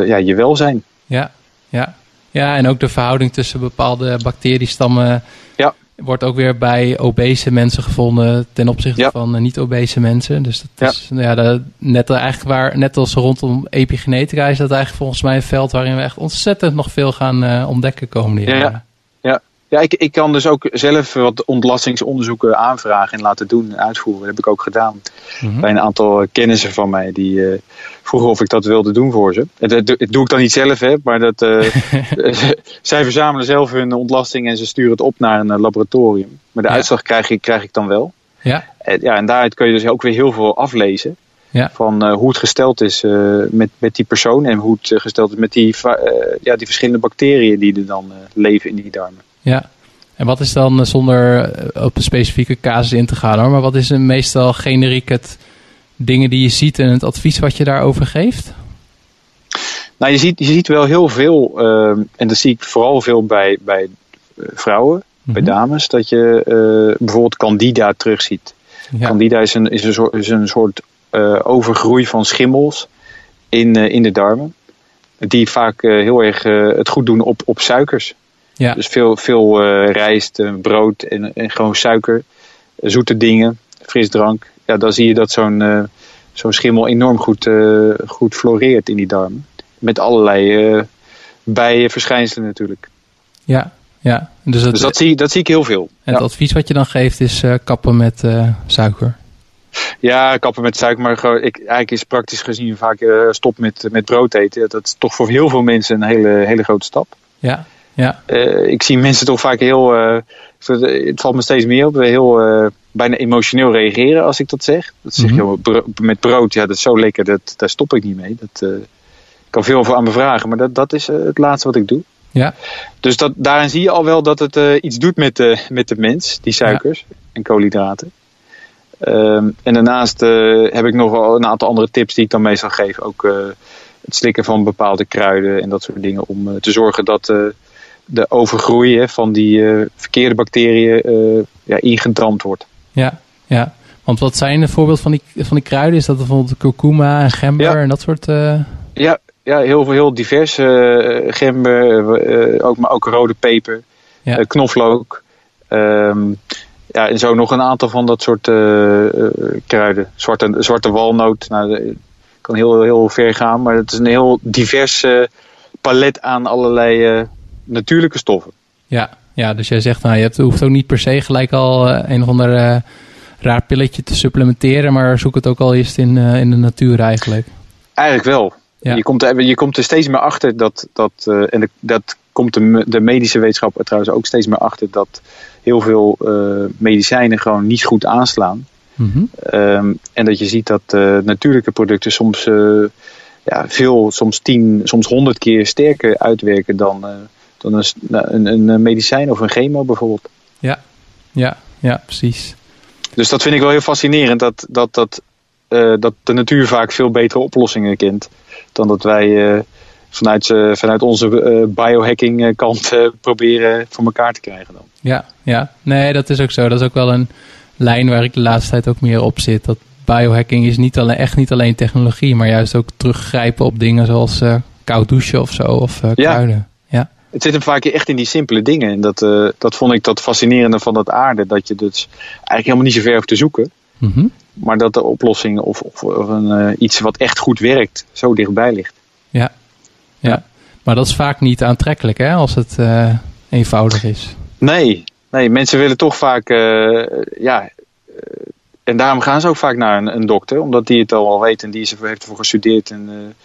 ja, je welzijn. Ja, ja. ja, en ook de verhouding tussen bepaalde bacteriestammen ja. Wordt ook weer bij obese mensen gevonden ten opzichte van niet-obese mensen. Dus dat is ja. ja net, eigenlijk waar, net als rondom epigenetica is dat eigenlijk volgens mij een veld waarin we echt ontzettend nog veel gaan ontdekken komende jaren. Ja, ja, ik, ik kan dus ook zelf wat ontlastingsonderzoeken aanvragen en laten doen en uitvoeren. Dat heb ik ook gedaan. Mhm. Bij een aantal kennissen van mij die uh, vroegen of ik dat wilde doen voor ze. Dat, doe ik dan niet zelf, hè, maar dat, uh, zij verzamelen zelf hun ontlasting en ze sturen het op naar een laboratorium. Maar de uitslag krijg ik, krijg ik dan wel. Ja. En, ja, en daaruit kun je dus ook weer heel veel aflezen. Ja. Van uh, hoe het gesteld is uh, met, met die persoon en hoe het gesteld is met die, ja, die verschillende bacteriën die er dan leven in die darmen. Ja, en wat is dan, eh, zonder eh, op een specifieke casus in te gaan hoor, maar wat is meestal generiek het dingen die je ziet en het advies wat je daarover geeft? Nou, je ziet, je ziet wel heel veel, uh, en dat zie ik vooral veel bij, bij vrouwen, bij mhm. dames, dat je uh, bijvoorbeeld candida terugziet. Ja. Candida is een, is een soort, is een soort uh, overgroei van schimmels in, in de darmen, die vaak heel erg het goed doen op, op suikers. Ja. Dus veel, veel uh, rijst, uh, brood en, en gewoon suiker, uh, zoete dingen, frisdrank. Ja, dan zie je dat zo'n zo'n schimmel enorm goed, goed floreert in die darmen. Met allerlei bijenverschijnselen natuurlijk. Ja, ja. Dus, dat, dus dat, zie, dat zie ik heel veel. En het advies wat je dan geeft is kappen met suiker? Ja, kappen met suiker, maar gewoon, ik, eigenlijk is praktisch gezien vaak stop met, met brood eten. Dat is toch voor heel veel mensen een hele, hele grote stap. Ja. Ja. Uh, ik zie mensen toch vaak heel, uh, het valt me steeds meer op, heel bijna emotioneel reageren als ik dat zeg. Dat zeg je mm -hmm. met brood, ja dat is zo lekker, dat, daar stop ik niet mee. Dat, ik kan veel voor aan me vragen, maar dat, dat is het laatste wat ik doe. Ja. Dus dat, daarin zie je al wel dat het iets doet met de, met de mens, die suikers ja. en koolhydraten. Um, en daarnaast heb ik nog wel een aantal andere tips die ik dan meestal geef. Ook het slikken van bepaalde kruiden en dat soort dingen om te zorgen dat de overgroei hè, van die uh, verkeerde bacteriën uh, ja, ingedampt wordt. Ja, ja. Want wat zijn de voorbeeld van die, van die kruiden? Is dat bijvoorbeeld kurkuma en gember en dat soort... Uh... Ja, ja, heel, heel divers. gember, ook, maar ook rode peper, ja. knoflook. Um, ja, en zo nog een aantal van dat soort kruiden. Zwarte, zwarte walnoot, nou, kan heel, heel ver gaan. Maar het is een heel divers palet aan allerlei natuurlijke stoffen. Ja, ja dus jij zegt, nou, je hebt, hoeft ook niet per se gelijk al uh, een of ander uh, raar pilletje te supplementeren, maar zoek het ook al eerst in, uh, in de natuur eigenlijk. Eigenlijk wel. Ja. Je, komt er, je komt er steeds meer achter dat, dat en de, dat komt de, de medische wetenschap er trouwens ook steeds meer achter, dat heel veel medicijnen gewoon niet goed aanslaan. Mm -hmm. um, en dat je ziet dat natuurlijke producten soms ja, veel, soms tien, soms honderd keer sterker uitwerken dan dan een, een, een medicijn of een chemo bijvoorbeeld. Ja, ja, ja, precies. Dus dat vind ik wel heel fascinerend, dat, dat, dat, uh, dat de natuur vaak veel betere oplossingen kent dan dat wij uh, vanuit, uh, vanuit onze biohacking kant proberen voor elkaar te krijgen dan. Ja, ja, nee, dat is ook zo. Dat is ook wel een lijn waar ik de laatste tijd ook meer op zit. Dat biohacking is niet alleen, echt niet alleen technologie, maar juist ook teruggrijpen op dingen zoals koud douchen of zo, of kruiden. Ja het zit hem vaak echt in die simpele dingen. En dat, uh, dat vond ik dat fascinerende van dat aarde. Dat je dus eigenlijk helemaal niet zo ver hoeft te zoeken. Mm -hmm. Maar dat de oplossing of, of, of een, uh, iets wat echt goed werkt, zo dichtbij ligt. Ja. ja, maar dat is vaak niet aantrekkelijk hè, als het uh, eenvoudig is. Nee, nee, mensen willen toch vaak, ja, en daarom gaan ze ook vaak naar een, een, dokter. Omdat die het al weet en die heeft ervoor gestudeerd en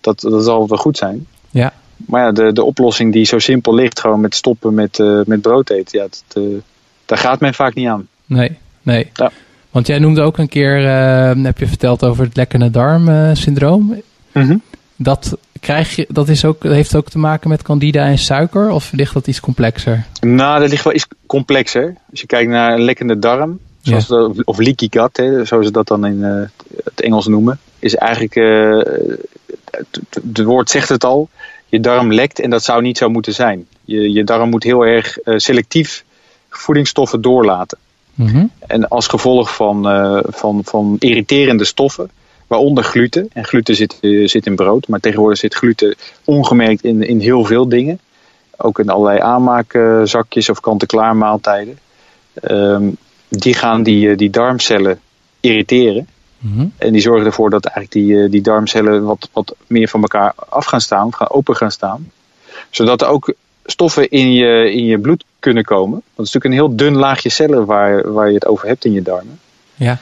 dat, dat zal wel goed zijn. Ja. Maar ja, de, de oplossing die zo simpel ligt, gewoon met stoppen met, uh, met brood eten, ja, dat, uh, daar gaat men vaak niet aan. Nee, nee. Ja. Want jij noemde ook een keer, uh, heb je verteld over het lekkende darm syndroom. Mm -hmm. Dat, krijg je, dat is ook, heeft ook te maken met candida en suiker, of ligt dat iets complexer? Nou, dat ligt wel iets complexer. Als je kijkt naar een lekkende darm, zoals ja. of leaky gut, hè, zoals ze dat dan in het Engels noemen, is eigenlijk, het woord zegt het al, je darm lekt en dat zou niet zo moeten zijn. Je, je darm moet heel erg uh, selectief voedingsstoffen doorlaten. Mm -hmm. En als gevolg van, uh, van, van irriterende stoffen waaronder gluten. En gluten zit, zit in brood, maar tegenwoordig zit gluten ongemerkt in, in heel veel dingen. Ook in allerlei aanmaakzakjes of kant-en-klaar maaltijden. Ehm, die gaan die, die darmcellen irriteren. Mhm. En die zorgen ervoor dat eigenlijk die, die darmcellen wat, wat meer van elkaar af gaan staan, gaan open gaan staan. Zodat er ook stoffen in je, in je bloed kunnen komen. Want het is natuurlijk een heel dun laagje cellen waar, waar je het over hebt in je darmen. Ja.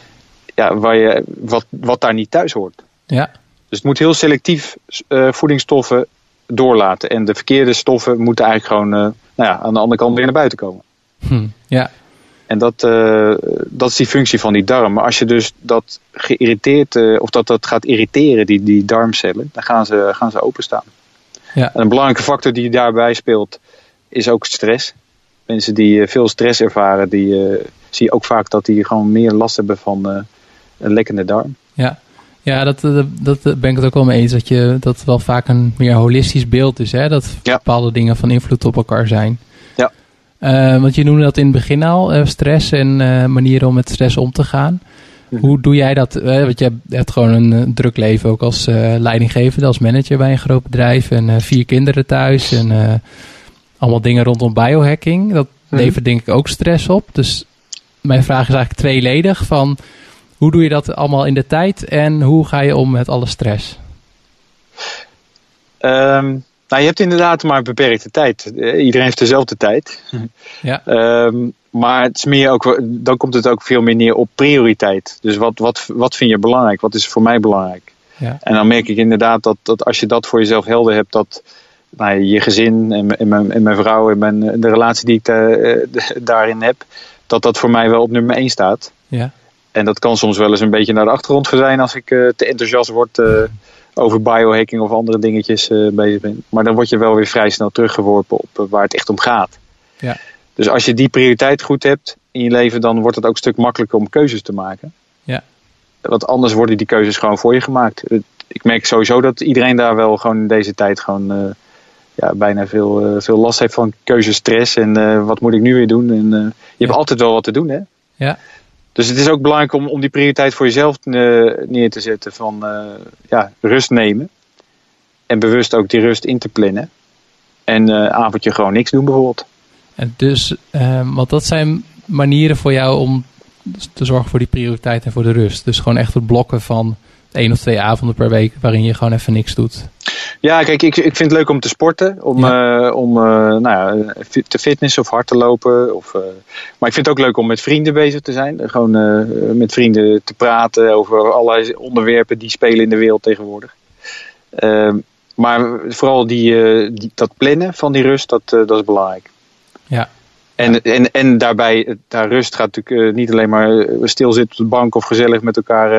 Ja, waar je, wat, wat daar niet thuis hoort. Ja. Dus het moet heel selectief uh, voedingsstoffen doorlaten. En de verkeerde stoffen moeten eigenlijk gewoon uh, nou ja, aan de andere kant weer naar buiten komen. Hm. Ja. En dat, uh, dat is die functie van die darm. Maar als je dus dat geïrriteerd, of dat dat gaat irriteren, die, die darmcellen, dan gaan ze, gaan ze openstaan. Ja. En een belangrijke factor die daarbij speelt, is ook stress. Mensen die veel stress ervaren, die zie je ook vaak dat die gewoon meer last hebben van een lekkende darm. Ja, ja dat, dat, dat ben ik het ook wel mee eens. Dat, je, dat wel vaak een meer holistisch beeld is. Hè? Dat Ja. bepaalde dingen van invloed op elkaar zijn. Eh, want je noemde dat in het begin al. eh, stress en eh, manieren om met stress om te gaan. Mhm. Hoe doe jij dat? want je hebt gewoon een druk leven ook als leidinggevende, als manager bij een groot bedrijf. En vier kinderen thuis. En allemaal dingen rondom biohacking. Dat Mhm. levert denk ik ook stress op. Dus mijn vraag is eigenlijk tweeledig. Van hoe doe je dat allemaal in de tijd en hoe ga je om met alle stress? Ehm, nou, je hebt inderdaad maar een beperkte tijd. Eh, Iedereen heeft dezelfde tijd. Ja. Ehm, maar het is meer ook, dan komt het ook veel meer neer op prioriteit. Dus wat, wat, wat vind je belangrijk? Wat is voor mij belangrijk? Ja. En dan merk ik inderdaad dat, dat als je dat voor jezelf helder hebt, dat nou, je gezin en, en, mijn, en mijn vrouw en mijn, de relatie die ik eh, daarin heb, dat dat voor mij wel op nummer 1 staat. Ja. En dat kan soms wel eens een beetje naar de achtergrond zijn als ik eh, te enthousiast word eh, over biohacking of andere dingetjes eh, bezig ben. Maar dan word je wel weer vrij snel teruggeworpen op eh, waar het echt om gaat. Ja. Dus als je die prioriteit goed hebt in je leven, dan wordt het ook een stuk makkelijker om keuzes te maken. Ja. Want anders worden die keuzes gewoon voor je gemaakt. Ik merk sowieso dat iedereen daar wel gewoon in deze tijd gewoon eh, ja, bijna veel, veel last heeft van keuzestress. En wat moet ik nu weer doen? En, je hebt altijd wel wat te doen, hè? Ja. Dus het is ook belangrijk om, om die prioriteit voor jezelf eh, neer te zetten van eh, ja, rust nemen. En bewust ook die rust in te plannen. En eh avondje gewoon niks doen bijvoorbeeld. En dus, eh, want dat zijn manieren voor jou om te zorgen voor die prioriteit en voor de rust. Dus gewoon echt het blokken van één of twee avonden per week waarin je gewoon even niks doet. Ja, kijk, ik, ik vind het leuk om te sporten. Om, eh, om eh, nou ja, te fitnessen of hard te lopen. Of, eh, maar ik vind het ook leuk om met vrienden bezig te zijn. Gewoon met vrienden te praten over allerlei onderwerpen die spelen in de wereld tegenwoordig. Ehm, maar vooral die, die, dat plannen van die rust, dat, dat is belangrijk. Ja. En, en, en daarbij, daar rust gaat natuurlijk niet alleen maar stilzitten op de bank of gezellig met elkaar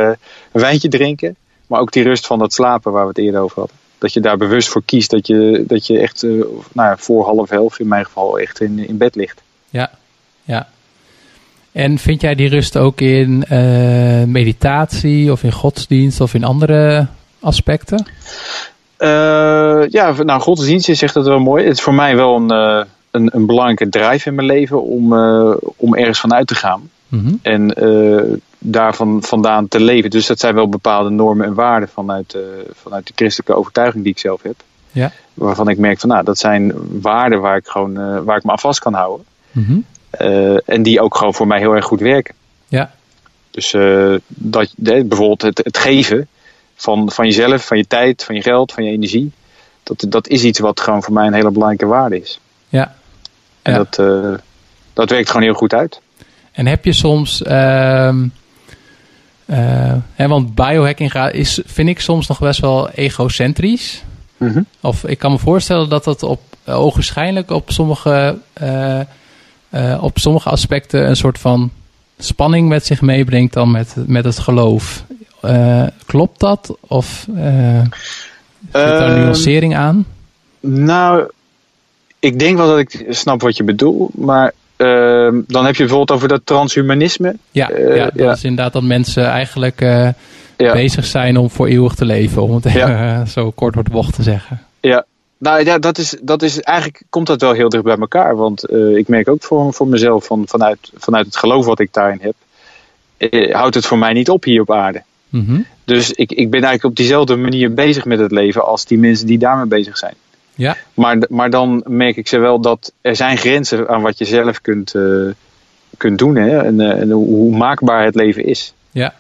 een wijntje drinken. Maar ook die rust van dat slapen waar we het eerder over hadden. Dat je daar bewust voor kiest dat je, dat je echt eh, nou voor half elf in mijn geval echt in, in bed ligt. Ja, ja. En vind jij die rust ook in eh, meditatie of in godsdienst of in andere aspecten? Eh, ja, nou, godsdienst is echt dat wel mooi. Het is voor mij wel een, een, een belangrijke drive in mijn leven om, om ergens vanuit te gaan. Mhm. En eh daarvan vandaan te leven. Dus dat zijn wel bepaalde normen en waarden vanuit, eh, vanuit de christelijke overtuiging die ik zelf heb. Ja. Waarvan ik merk van nou, dat zijn waarden waar ik gewoon eh, waar ik me aan vast kan houden. Mhm. Eh, en die ook gewoon voor mij heel erg goed werken. Ja. Dus dat, bijvoorbeeld het, het geven van, van jezelf, van je tijd, van je geld, van je energie. Dat, dat is iets wat gewoon voor mij een hele belangrijke waarde is. Ja. En Ja. dat, dat werkt gewoon heel goed uit. En heb je soms, ehm, eh, hè, want biohacking gaat, is, vind ik soms nog best wel egocentrisch. Of ik kan me voorstellen dat dat op uh, ogenschijnlijk op sommige, uh, uh, op sommige aspecten een soort van spanning met zich meebrengt dan met, met het geloof. Klopt dat? Of zit daar een nuancering aan? Nou, ik denk wel dat ik snap wat je bedoelt, maar dan heb je bijvoorbeeld over dat transhumanisme. Ja, uh, ja dat is inderdaad dat mensen eigenlijk ja. bezig zijn om voor eeuwig te leven, om het zo kort door de bocht te zeggen. Ja, nou ja, dat is, dat is eigenlijk komt dat wel heel dicht bij elkaar. Want uh, ik merk ook voor, voor mezelf, van, vanuit, vanuit het geloof wat ik daarin heb, uh, houdt het voor mij niet op hier op aarde. Mm -hmm. Dus ik, ik ben eigenlijk op diezelfde manier bezig met het leven als die mensen die daarmee bezig zijn. Ja. Maar, maar dan merk ik ze wel dat er zijn grenzen aan wat je zelf kunt, uh, kunt doen. Hè? En, uh, en, hoe maakbaar het leven is. Ja.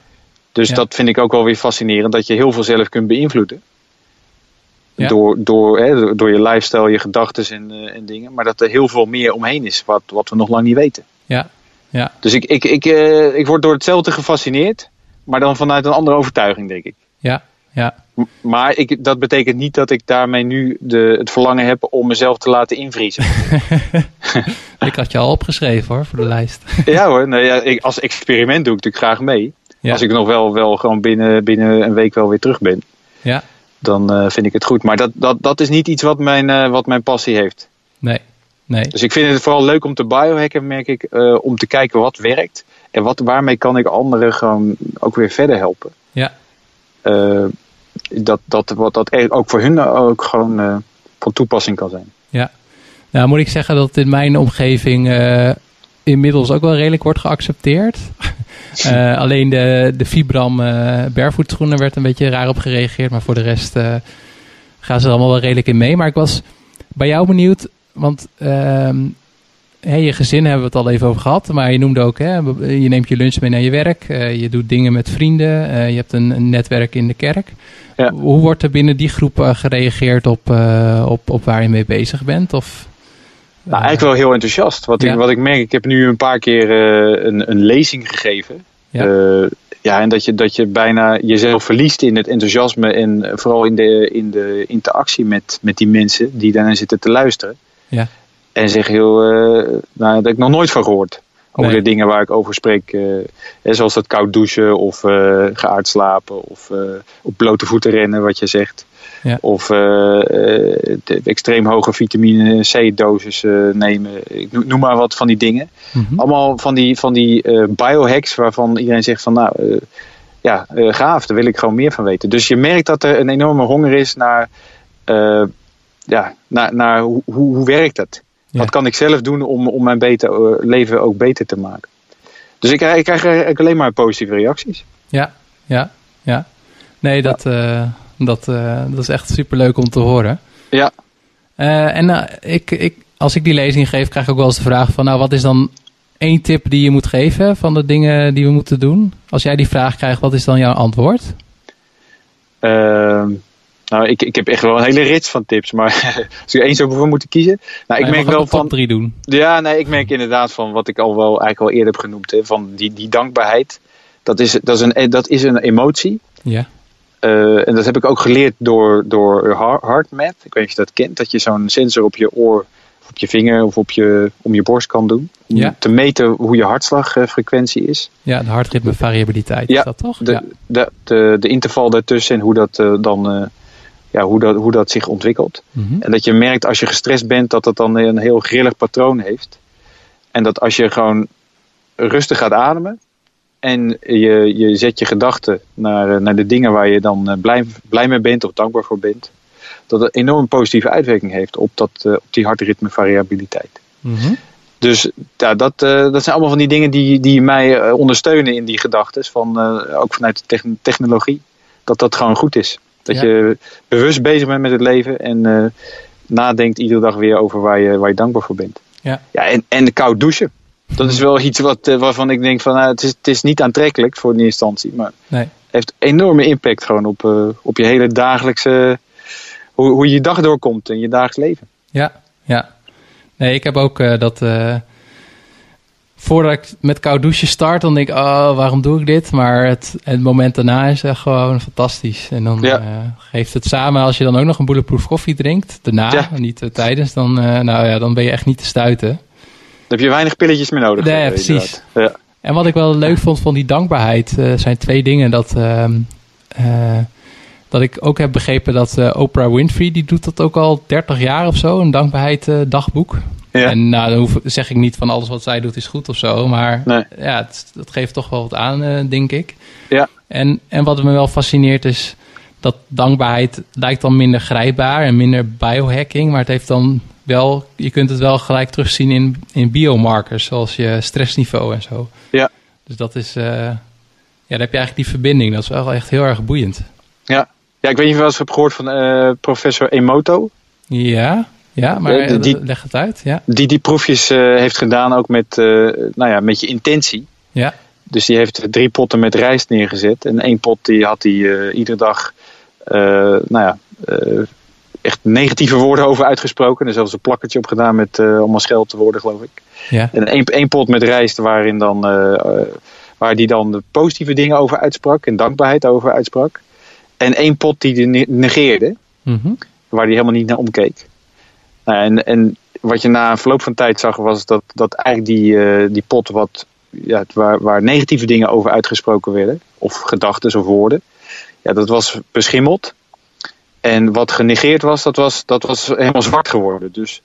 Dus Ja. dat vind ik ook wel weer fascinerend. Dat je heel veel zelf kunt beïnvloeden. Ja. Door, door, hè, door- je lifestyle, je gedachten en, eh, en dingen. Maar dat er heel veel meer omheen is. Wat, wat we nog lang niet weten. Ja. Ja. Dus ik, ik, ik, eh, ik word door hetzelfde gefascineerd. Maar dan vanuit een andere overtuiging, denk ik. Ja. Ja. Maar ik, dat betekent niet dat ik daarmee nu de, het verlangen heb om mezelf te laten invriezen. Ik had je al opgeschreven hoor, voor de lijst. ja hoor, nou ja, ik, als experiment doe ik natuurlijk graag mee. Ja. Als ik nog wel, wel gewoon binnen, binnen een week wel weer terug ben. Ja. Dan eh, vind ik het goed. Maar dat, dat, dat is niet iets wat mijn, eh, wat mijn passie heeft. Nee. Nee. Dus ik vind het vooral leuk om te biohacken, merk ik. eh, om te kijken wat werkt. En wat, waarmee kan ik anderen gewoon ook weer verder helpen. Ja. Eh, dat, dat, wat dat er ook voor hun ook gewoon eh, van toepassing kan zijn. Nou moet ik zeggen dat in mijn omgeving eh, inmiddels ook wel redelijk wordt geaccepteerd. Eh, alleen de, de Vibram eh barefoot schoenen werd een beetje raar op gereageerd. Maar voor de rest eh, gaan ze er allemaal wel redelijk in mee. Maar ik was bij jou benieuwd, want ehm, hè, je gezin hebben we het al even over gehad. Maar je noemde ook, hè, je neemt je lunch mee naar je werk. eh, je doet dingen met vrienden. eh, je hebt een, een netwerk in de kerk. Ja. Hoe wordt er binnen die groep eh, gereageerd op, op, op waar je mee bezig bent? Of, Nou, eigenlijk wel heel enthousiast. Wat, ja. ik, wat ik merk, ik heb nu een paar keer een, een lezing gegeven. Ja. Ja, en dat je, dat je bijna jezelf verliest in het enthousiasme en vooral in de, in de interactie met, met die mensen die daarna zitten te luisteren. Ja. En zeggen heel, eh, nou, dat heb ik nog nooit van gehoord. Over Nee. de dingen waar ik over spreek. eh, zoals dat koud douchen of eh geaard slapen of op blote voeten rennen, wat je zegt. Ja. Of de extreem hoge vitamine C-dosis nemen. Ik noem- maar wat van die dingen. mhm. Allemaal van die, van die biohacks waarvan iedereen zegt van nou, ja, gaaf, daar wil ik gewoon meer van weten. Dus je merkt dat er een enorme honger is naar, ja, naar, naar hoe, hoe, hoe werkt het? Ja. Wat kan ik zelf doen om, om mijn beter, eh, leven ook beter te maken? Dus ik, krijg- ik krijg eigenlijk alleen maar positieve reacties. Ja, ja, ja. Nee, dat, eh, dat, eh, dat is echt superleuk om te horen. Ja. Eh, en nou, ik, ik, als ik die lezing geef, krijg ik ook wel eens de vraag van... nou, wat is dan één tip die je moet geven van de dingen die we moeten doen? Als jij die vraag krijgt, wat is dan jouw antwoord? Nou, ik, ik heb echt wel een hele rits van tips. Maar als ik er één zou voor moeten kiezen. Nou, ik merk wel van. drie doen. Ja, nee, ik merk inderdaad van wat ik al wel eigenlijk al eerder heb genoemd. Hè, van die, die dankbaarheid. Dat is, dat, is een, dat is een emotie. Ja, Eh, en dat heb ik ook geleerd door, door HeartMath. Ik weet niet of je dat kent. Dat je zo'n sensor op je oor, op je vinger of op je, om je borst kan doen. Om Ja. te meten hoe je hartslagfrequentie is. ja de hartritmevariabiliteit Ja, is dat toch? De, ja. de, de, de interval daartussen en hoe dat, eh, dan, eh, ja, hoe, dat, hoe dat zich ontwikkelt. Mhm. En dat je merkt als je gestrest bent dat dat dan een heel grillig patroon heeft. En dat als je gewoon rustig gaat ademen en je, je zet je gedachten naar, eh, naar de dingen waar je dan eh, blij, blij mee bent of dankbaar voor bent, dat het enorm positieve uitwerking heeft op, dat, eh, op die hartritmevariabiliteit. Mhm. Dus ja, dat, dat zijn allemaal van die dingen die, die mij ondersteunen in die gedachten, van, ook vanuit de techn- technologie, dat dat gewoon goed is. Dat Ja. je bewust bezig bent met het leven en eh, nadenkt iedere dag weer over waar je, waar je dankbaar voor bent. Ja. Ja, en, en koud douchen. Dat is wel iets wat, eh, waarvan ik denk van nou, het, is, het is niet aantrekkelijk voor in eerste instantie, maar Nee. heeft enorme impact gewoon op, eh, op je hele dagelijkse, hoe, hoe je dag doorkomt in je dagelijks leven. Ja, ja. Nee, ik heb ook dat. Voordat ik met koud douchen start, dan denk ik, oh, waarom doe ik dit? Maar het, het moment daarna is echt gewoon fantastisch. En dan Ja. eh, geeft het samen, als je dan ook nog een bulletproof koffie drinkt, daarna, Ja. niet eh, tijdens, dan, eh, nou ja, dan ben je echt niet te stuiten. Dan heb je weinig pilletjes meer nodig. Nee, precies. Ja. En wat ik wel leuk vond van die dankbaarheid, zijn twee dingen. Dat, ehm, eh, dat ik ook heb begrepen dat Oprah Winfrey, die doet dat ook al 30 jaar of zo, een dankbaarheid dagboek. Ja. En nou, dan hoef, zeg ik niet van alles wat zij doet is goed of zo. Maar Nee. ja, het, dat geeft toch wel wat aan, eh, denk ik. Ja. En, en wat me wel fascineert is dat dankbaarheid lijkt dan minder grijpbaar en minder biohacking. Maar het heeft dan wel, je kunt het wel gelijk terugzien in, in biomarkers, zoals je stressniveau en zo. Ja. Dus dat is, eh, dan heb je eigenlijk die verbinding. Dat is wel echt heel erg boeiend. Ja, ja ik weet niet of je wel eens hebt gehoord van uh, professor Emoto. Ja, ja maar Eh, die- leg het uit. Ja, Die die proefjes eh, heeft gedaan ook met, eh, nou ja, met je intentie. ja, Dus die heeft drie potten met rijst neergezet. En één pot die had hij eh, iedere dag eh, nou ja, eh, echt negatieve woorden over uitgesproken. Er zelfs een plakkertje op gedaan met eh, allemaal scheldwoorden, geloof ik. ja, En één, één pot met rijst waarin dan, eh, eh, waar die dan de positieve dingen over uitsprak. En dankbaarheid over uitsprak. En één pot die ne- negeerde. Mhm. Waar hij helemaal niet naar omkeek. Nou, en, en wat je na een verloop van tijd zag was dat, dat eigenlijk die, eh, die pot wat, ja, waar, waar negatieve dingen over uitgesproken werden. Of gedachten of woorden. Ja, dat was beschimmeld. En wat genegeerd was, dat was, dat was helemaal zwart geworden. Dus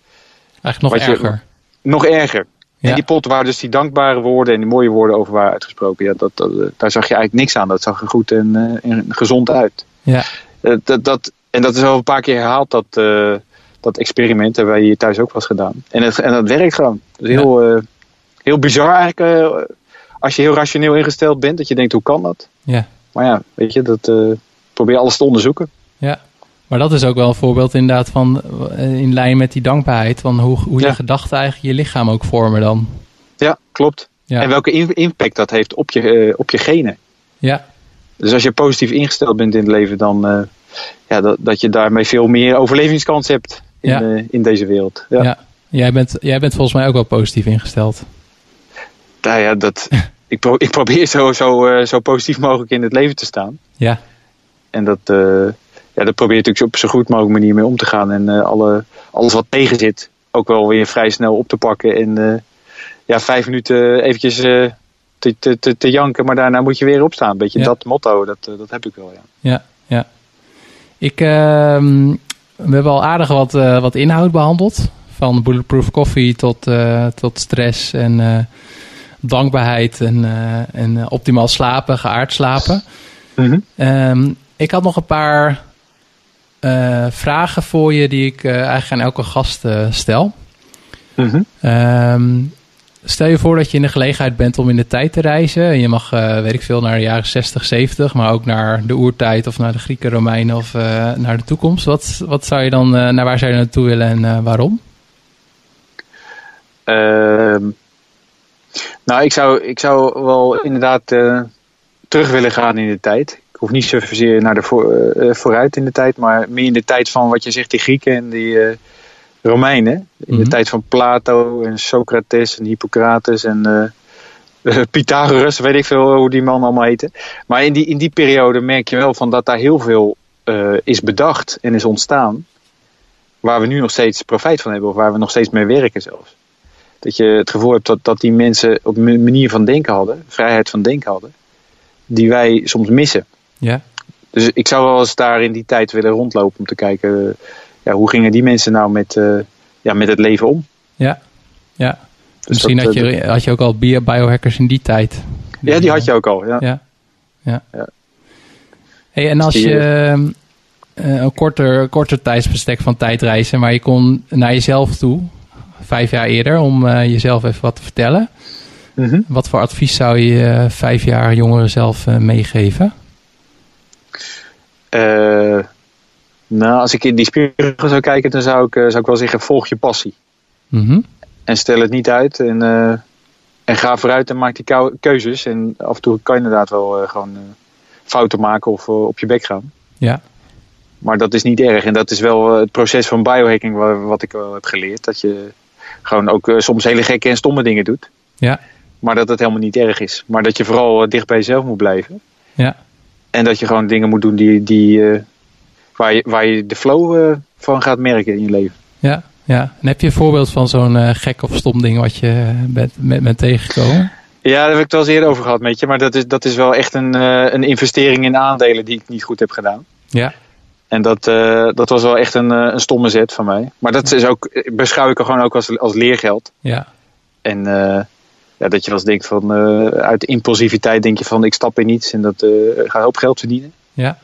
Eigenlijk nog je- erger. nog erger. Ja. En die pot waar dus die dankbare woorden en die mooie woorden over waren uitgesproken. Ja, dat, dat, eh, daar zag je eigenlijk niks aan. Dat zag er goed en, eh, en gezond uit. Ja, dat, dat, en dat is al een paar keer herhaald, dat, dat experiment. Hebben wij hier thuis ook wel eens gedaan. En, het, en dat werkt gewoon. Dat is heel, eh, heel bizar eigenlijk. eh, als je heel rationeel ingesteld bent, dat je denkt, hoe kan dat? ja, Maar ja, weet je, dat eh, probeer alles te onderzoeken. ja. Maar dat is ook wel een voorbeeld inderdaad van in lijn met die dankbaarheid. Van hoe, hoe je Ja. gedachten eigenlijk je lichaam ook vormen dan. Ja, klopt. Ja, En welke impact dat heeft op je, op je genen. ja, Dus als je positief ingesteld bent in het leven, dan ja, dat, dat je daarmee veel meer overlevingskans hebt in, Ja. eh, in deze wereld. Ja. ja. Jij, bent, jij bent volgens mij ook wel positief ingesteld. Nou ja, dat, ik, pro- ik probeer zo, zo, eh, zo positief mogelijk in het leven te staan. Ja, En dat, eh ja, dat probeer je natuurlijk op zo goed mogelijk manier mee om te gaan. En eh, alle, alles wat tegen zit, ook wel weer vrij snel op te pakken. En eh, ja, vijf minuten eventjes eh, te, te, te, te janken, maar daarna moet je weer opstaan. Een beetje Ja. dat motto, dat, dat heb ik wel, ja. ja, ja. Ik, ehm, we hebben al aardig wat, eh, wat inhoud behandeld. Van bulletproof coffee tot, eh, tot stress en eh, dankbaarheid en, en optimaal slapen, geaard slapen. Ehm, ik had nog een paar vragen voor je die ik eigenlijk aan elke gast stel. Mhm. Ehm, stel je voor dat je in de gelegenheid bent om in de tijd te reizen. En je mag, eh, weet ik veel, naar de jaren 60, 70, maar ook naar de oertijd of naar de Grieken, Romeinen of eh, naar de toekomst. Wat, wat zou je dan, eh, naar waar zou je naartoe willen en waarom? Ehm, nou, ik zou, ik zou wel inderdaad terug willen gaan in de tijd. Ik hoef niet zozeer naar de voor, vooruit in de tijd, maar meer in de tijd van wat je zegt, die Grieken en die Romeinen. In Mhm. de tijd van Plato en Socrates en Hippocrates en eh, Pythagoras, weet ik veel hoe die man allemaal heette. Maar in die, in die periode merk je wel van dat daar heel veel eh, is bedacht en is ontstaan. Waar we nu nog steeds profijt van hebben, of waar we nog steeds mee werken zelfs. Dat je het gevoel hebt dat, dat die mensen op een manier van denken hadden, vrijheid van denken hadden, die wij soms missen. Ja, Dus ik zou wel eens daar in die tijd willen rondlopen om te kijken, eh, ja, hoe gingen die mensen nou met, eh, ja, met het leven om? ja, ja. Dus Misschien dat, had, eh, je, had je ook al bio- biohackers in die tijd. Ja, die had je ook al. Ja. Ja, ja. Ja. Hey, en als Die, je eh, een korter, korter tijdsbestek van tijd reizen, maar je kon naar jezelf toe, vijf jaar eerder, om eh, jezelf even wat te vertellen. Mhm. Wat voor advies zou je eh, vijf jaar jongeren zelf eh, meegeven? Eh, nou, als ik in die spiegel zou kijken, dan zou ik, eh, zou ik wel zeggen: volg je passie. Mhm. En stel het niet uit. En, eh, en ga vooruit en maak die keuzes. En af en toe kan je inderdaad wel eh, gewoon fouten maken of op je bek gaan. Ja, Maar dat is niet erg. En dat is wel het proces van biohacking wa- wat ik wel heb geleerd. Dat je gewoon ook soms hele gekke en stomme dingen doet. ja, Maar dat het helemaal niet erg is. Maar dat je vooral dicht bij jezelf moet blijven. ja, En dat je gewoon dingen moet doen die, die, waar, je, waar je de flow eh, van gaat merken in je leven. ja, ja. En heb je een voorbeeld van zo'n eh, gek of stom ding wat je bent, bent, bent tegengekomen? Ja, daar heb ik het wel eens eerder over gehad met je. Maar dat is, dat is wel echt een, eh, een investering in aandelen die ik niet goed heb gedaan. Ja, En dat, eh, dat was wel echt een, eh, een stomme zet van mij. Maar dat is ook, beschouw ik er gewoon ook als, als leergeld. ja, En eh, ja, dat je wel eens denkt van, eh, uit impulsiviteit denk je van, ik stap in niets en dat eh ga een hoop geld verdienen. ja.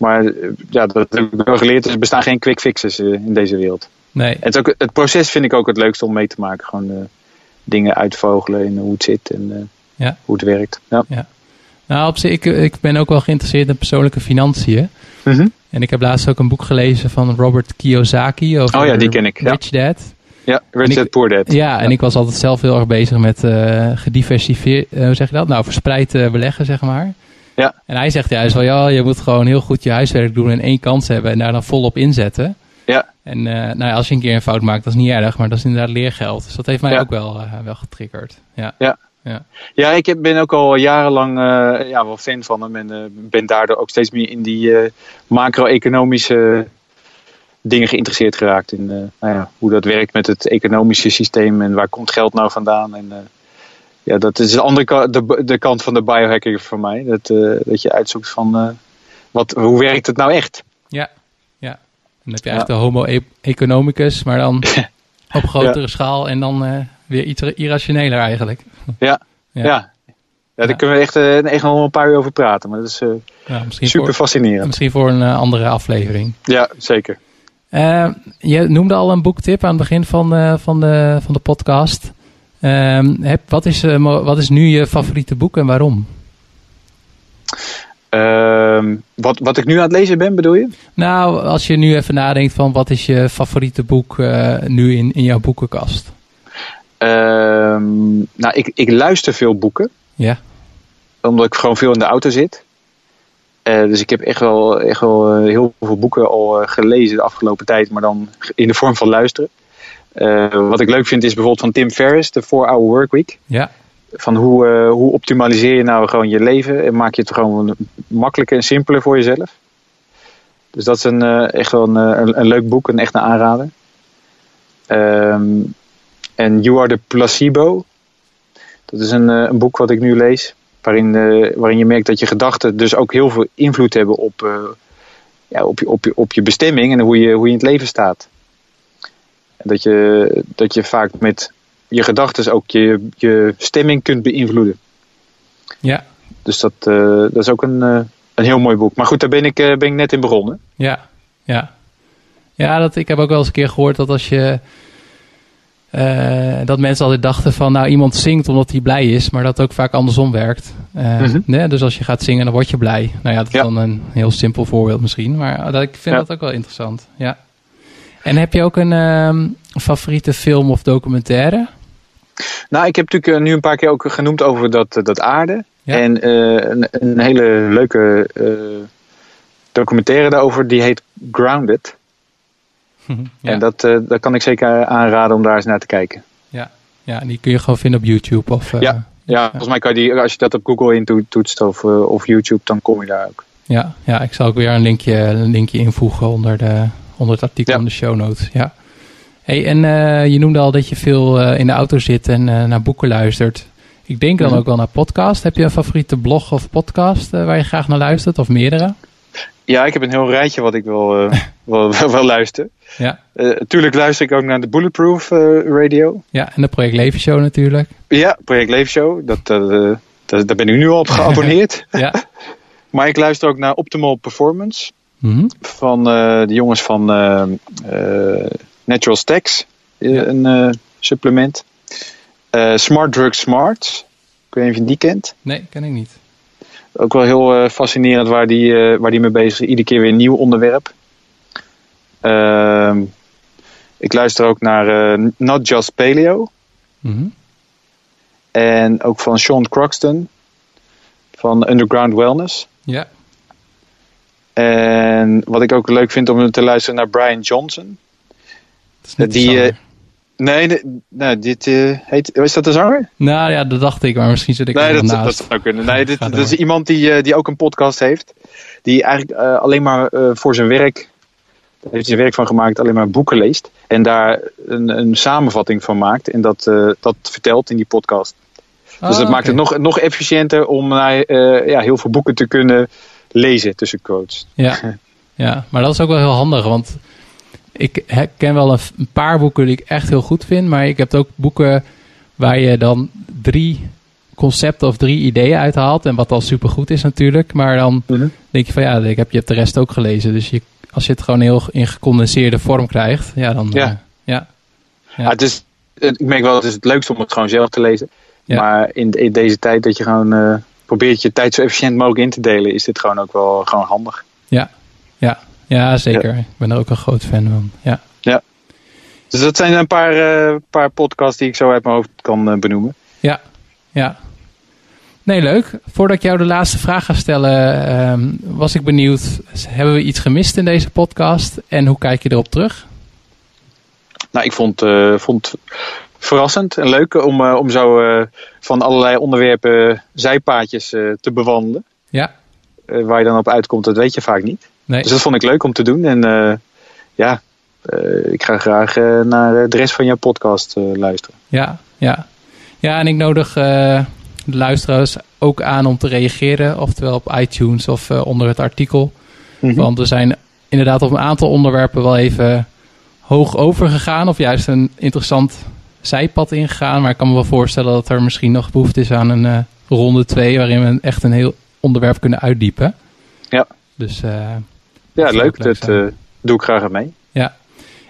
Maar eh, ja, dat heb ik wel geleerd. Er bestaan geen quick fixes eh, in deze wereld. Nee, En het, ook, het proces vind ik ook het leukste om mee te maken. Gewoon eh, dingen uitvogelen en hoe het zit en Ja. hoe het werkt. Ja. Nou, op zich, ik, ik ben ook wel geïnteresseerd in persoonlijke financiën. Mhm. En ik heb laatst ook een boek gelezen van Robert Kiyosaki over Oh ja, die ken ik, ja. Rich Dad. Ja, Rich Dad Poor Dad. Ja, en ik was altijd zelf heel erg bezig met eh gediversifieerd, hoe zeg je dat? Nou, verspreid beleggen, zeg maar. Ja. En hij zegt juist wel, ja, je moet gewoon heel goed je huiswerk doen en één kans hebben en daar dan volop inzetten. Ja. En eh, nou ja, als je een keer een fout maakt, dat is niet erg, maar dat is inderdaad leergeld. Dus dat heeft mij Ja. ook wel, eh, wel getriggerd. Ja. Ja. Ja. Ja, ik ben ook al jarenlang eh, ja, wel fan van hem. En ben daardoor ook steeds meer in die macro-economische dingen geïnteresseerd geraakt. In nou ja, hoe dat werkt met het economische systeem en waar komt geld nou vandaan. En, ja, dat is de andere de, de kant van de biohacking voor mij. Dat, eh, dat je uitzoekt van eh, wat, hoe werkt het nou echt? Ja, ja. Dan heb je eigenlijk de homo e- economicus, maar dan op grotere schaal en dan eh, weer iets irrationeler eigenlijk. Ja, Ja. ja. ja. daar kunnen we echt, echt nog een paar uur over praten. Maar dat is super voor, fascinerend. misschien voor een andere aflevering. Ja, zeker. Je noemde al een boektip aan het begin van, van, de, van de podcast. Ehm, heb, wat, is, eh, wat is nu je favoriete boek en waarom? Ehm, wat, wat ik nu aan het lezen ben, bedoel je? Nou, als je nu even nadenkt van wat is je favoriete boek eh, nu in, in jouw boekenkast? Ehm, nou, ik, ik luister veel boeken, Ja, omdat ik gewoon veel in de auto zit. Eh, dus ik heb echt wel, echt wel heel veel boeken al gelezen de afgelopen tijd, maar dan in de vorm van luisteren. Eh, wat ik leuk vind is bijvoorbeeld van Tim Ferriss, de 4-Hour Workweek. ja, Van hoe, eh, hoe optimaliseer je nou gewoon je leven en maak je het gewoon makkelijker en simpeler voor jezelf. Dus dat is een, eh, echt wel een, een, een leuk boek, een echt een aanrader. Ehm, en You Are the Placebo. Dat is een, een boek wat ik nu lees. Waarin, waarin je merkt dat je gedachten dus ook heel veel invloed hebben op, ja, op, je, op, je, op je bestemming en hoe je, hoe je in het leven staat. En dat je, dat je vaak met je gedachten ook je, je stemming kunt beïnvloeden. ja, Dus dat, eh, dat is ook een, eh, een heel mooi boek. Maar goed, daar ben ik, eh, ben ik net in begonnen. ja, ja. Ja, dat, ik heb ook wel eens een keer gehoord dat als je... dat mensen altijd dachten van, nou, iemand zingt omdat hij blij is, maar dat ook vaak andersom werkt. Mhm. nee, dus als je gaat zingen, dan word je blij. Nou ja, dat is Ja. dan een heel simpel voorbeeld misschien, maar dat, ik vind Ja. dat ook wel interessant. Ja. En heb je ook een ehm, favoriete film of documentaire? Nou, ik heb natuurlijk eh, nu een paar keer ook genoemd over dat, eh, dat aarde. Ja. En eh, een, een hele leuke documentaire daarover, die heet Grounded. ja. En dat, dat kan ik zeker aanraden om daar eens naar te kijken. ja. ja, en die kun je gewoon vinden op YouTube. Of, Ja. Ja, volgens mij kan je die, als je dat op Google intoetst of, of YouTube, dan kom je daar ook. Ja, ja, ik zal ook weer een linkje, een linkje invoegen onder, de, onder het artikel in de show notes. Ja. Hey, en eh, je noemde al dat je veel eh, in de auto zit en eh, naar boeken luistert. Ik denk dan Mhm. ook wel naar podcast. Heb je een favoriete blog of podcast waar je graag naar luistert? Of meerdere? Ja, ik heb een heel rijtje wat ik wel, eh, wel, wel, wel luister. Ja, tuurlijk luister ik ook naar de Bulletproof Radio. ja en de Project Leven Show natuurlijk. Ja, Project Leefshow. Dat, eh, dat, daar ben ik nu al op geabonneerd. Ja. maar ik luister ook naar Optimal Performance. Mhm. Van eh, de jongens van eh, eh, Natural Stacks. Ja. Een supplement. Smart Drug Smart. Ik weet niet of je die kent. Nee, ken ik niet. Ook wel heel fascinerend waar die, waar die mee bezig is. Iedere keer weer een nieuw onderwerp. Ehm, ik luister ook naar Not Just Paleo. Mhm. En ook van Sean Croxton. Van Underground Wellness. Ja, En wat ik ook leuk vind om te luisteren naar Brian Johnson. dat is niet Die, eh, Nee, nee, nee, dit eh, heet... Is dat de zanger? Nou ja, dat dacht ik, maar misschien zit ik Nee, er dat, naast. dat zou kunnen. Nee, dit, dat is door. iemand die, eh, die ook een podcast heeft. Die eigenlijk alleen maar voor zijn werk... Daar heeft hij zijn werk van gemaakt, alleen maar boeken leest. En daar een, een samenvatting van maakt. En dat, dat vertelt in die podcast. Dus Ah, dat maakt het nog, nog efficiënter om naar ja, heel veel boeken te kunnen lezen tussen quotes. Ja. ja, maar dat is ook wel heel handig, want ik ken wel een, paar boeken die ik echt heel goed vind, maar ik heb ook boeken waar je dan drie concepten of drie ideeën uithaalt en wat al supergoed is natuurlijk, maar dan denk je van ja, ik heb, je hebt de rest ook gelezen, dus je, als je het gewoon heel in gecondenseerde vorm krijgt, ja dan... Ja. eh, ja. Ja. Ja, het is, ik merk wel, het is het leukste om het gewoon zelf te lezen. Ja. Maar in, in deze tijd dat je gewoon, eh, probeert je tijd zo efficiënt mogelijk in te delen, is dit gewoon ook wel gewoon handig. Ja, ja, ja zeker. Ik ben er ook een groot fan van. Ja. ja. Dus dat zijn een paar, uh, paar podcasts die ik zo uit mijn hoofd kan uh, benoemen. Ja, ja. Nee, leuk. Voordat ik jou de laatste vraag ga stellen, um, was ik benieuwd, hebben we iets gemist in deze podcast en hoe kijk je erop terug? Nou, ik vond, uh, vond verrassend en leuk om, uh, om zo uh, van allerlei onderwerpen zijpaadjes te bewandelen. Ja. waar je dan op uitkomt, dat weet je vaak niet. Nee. Dus dat vond ik leuk om te doen. En ja, ik ga graag naar de rest van jouw podcast luisteren. Ja, ja. Ja, en ik nodig de luisteraars ook aan om te reageren. Oftewel op iTunes of onder het artikel. Mm -hmm. Want we zijn inderdaad op een aantal onderwerpen wel even hoog overgegaan. Of juist een interessant zijpad ingegaan. Maar ik kan me wel voorstellen dat er misschien nog behoefte is aan een uh, ronde 2. Waarin we echt een heel onderwerp kunnen uitdiepen. Ja. Dus uh, ja, leuk. Dat uh, doe ik graag aan mee. Ja.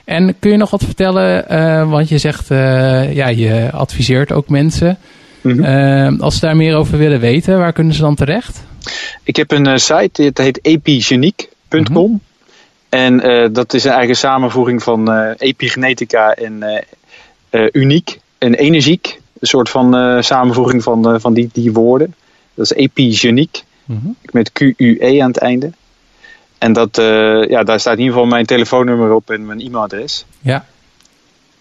En kun je nog wat vertellen? want je zegt, ja, je adviseert ook mensen. Mm -hmm. als ze daar meer over willen weten, waar kunnen ze dan terecht? Ik heb een site, het heet epigeniek.com. Mm -hmm. En uh, dat is eigenlijk een samenvoeging van uh, epigenetica en uh, uniek en energiek. Een soort van samenvoeging van, van die, die woorden. Dat is epigeniek. Mm -hmm. Met Q-U-E aan het einde. En dat, ja, daar staat in ieder geval mijn telefoonnummer op en mijn e-mailadres. Ja.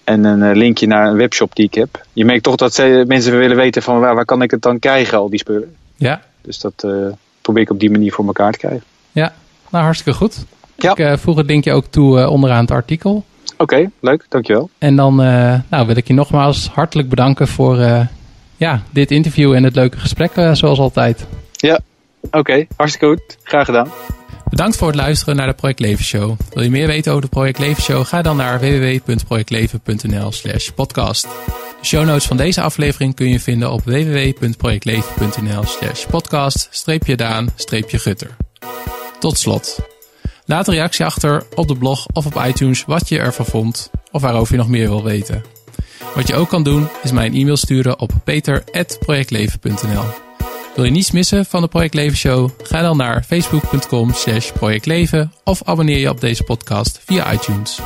En een linkje naar een webshop die ik heb. Je merkt toch dat ze, mensen willen weten van waar, waar kan ik het dan krijgen, al die spullen. Ja. Dus dat probeer ik op die manier voor elkaar te krijgen. Ja, nou hartstikke goed. Ja. Ik uh, voeg het linkje ook toe uh, onderaan het artikel. Oké, okay, leuk, dankjewel. En dan uh, nou, wil ik je nogmaals hartelijk bedanken voor ja, dit interview en het leuke gesprek zoals altijd. Ja, oké, okay, hartstikke goed. Graag gedaan. Bedankt voor het luisteren naar de Project Leven Show. Wil je meer weten over de Project Leven Show? Ga dan naar www.projectleven.nl slash podcast. De show notes van deze aflevering kun je vinden op www.projectleven.nl slash podcast streepje daan streepje gutter. Tot slot. Laat een reactie achter op de blog of op iTunes wat je ervan vond of waarover je nog meer wil weten. Wat je ook kan doen is mij een e-mail sturen op peter.projectleven.nl Wil je niets missen van de Project Leven Show? Ga dan naar facebook.com projectleven of abonneer je op deze podcast via iTunes.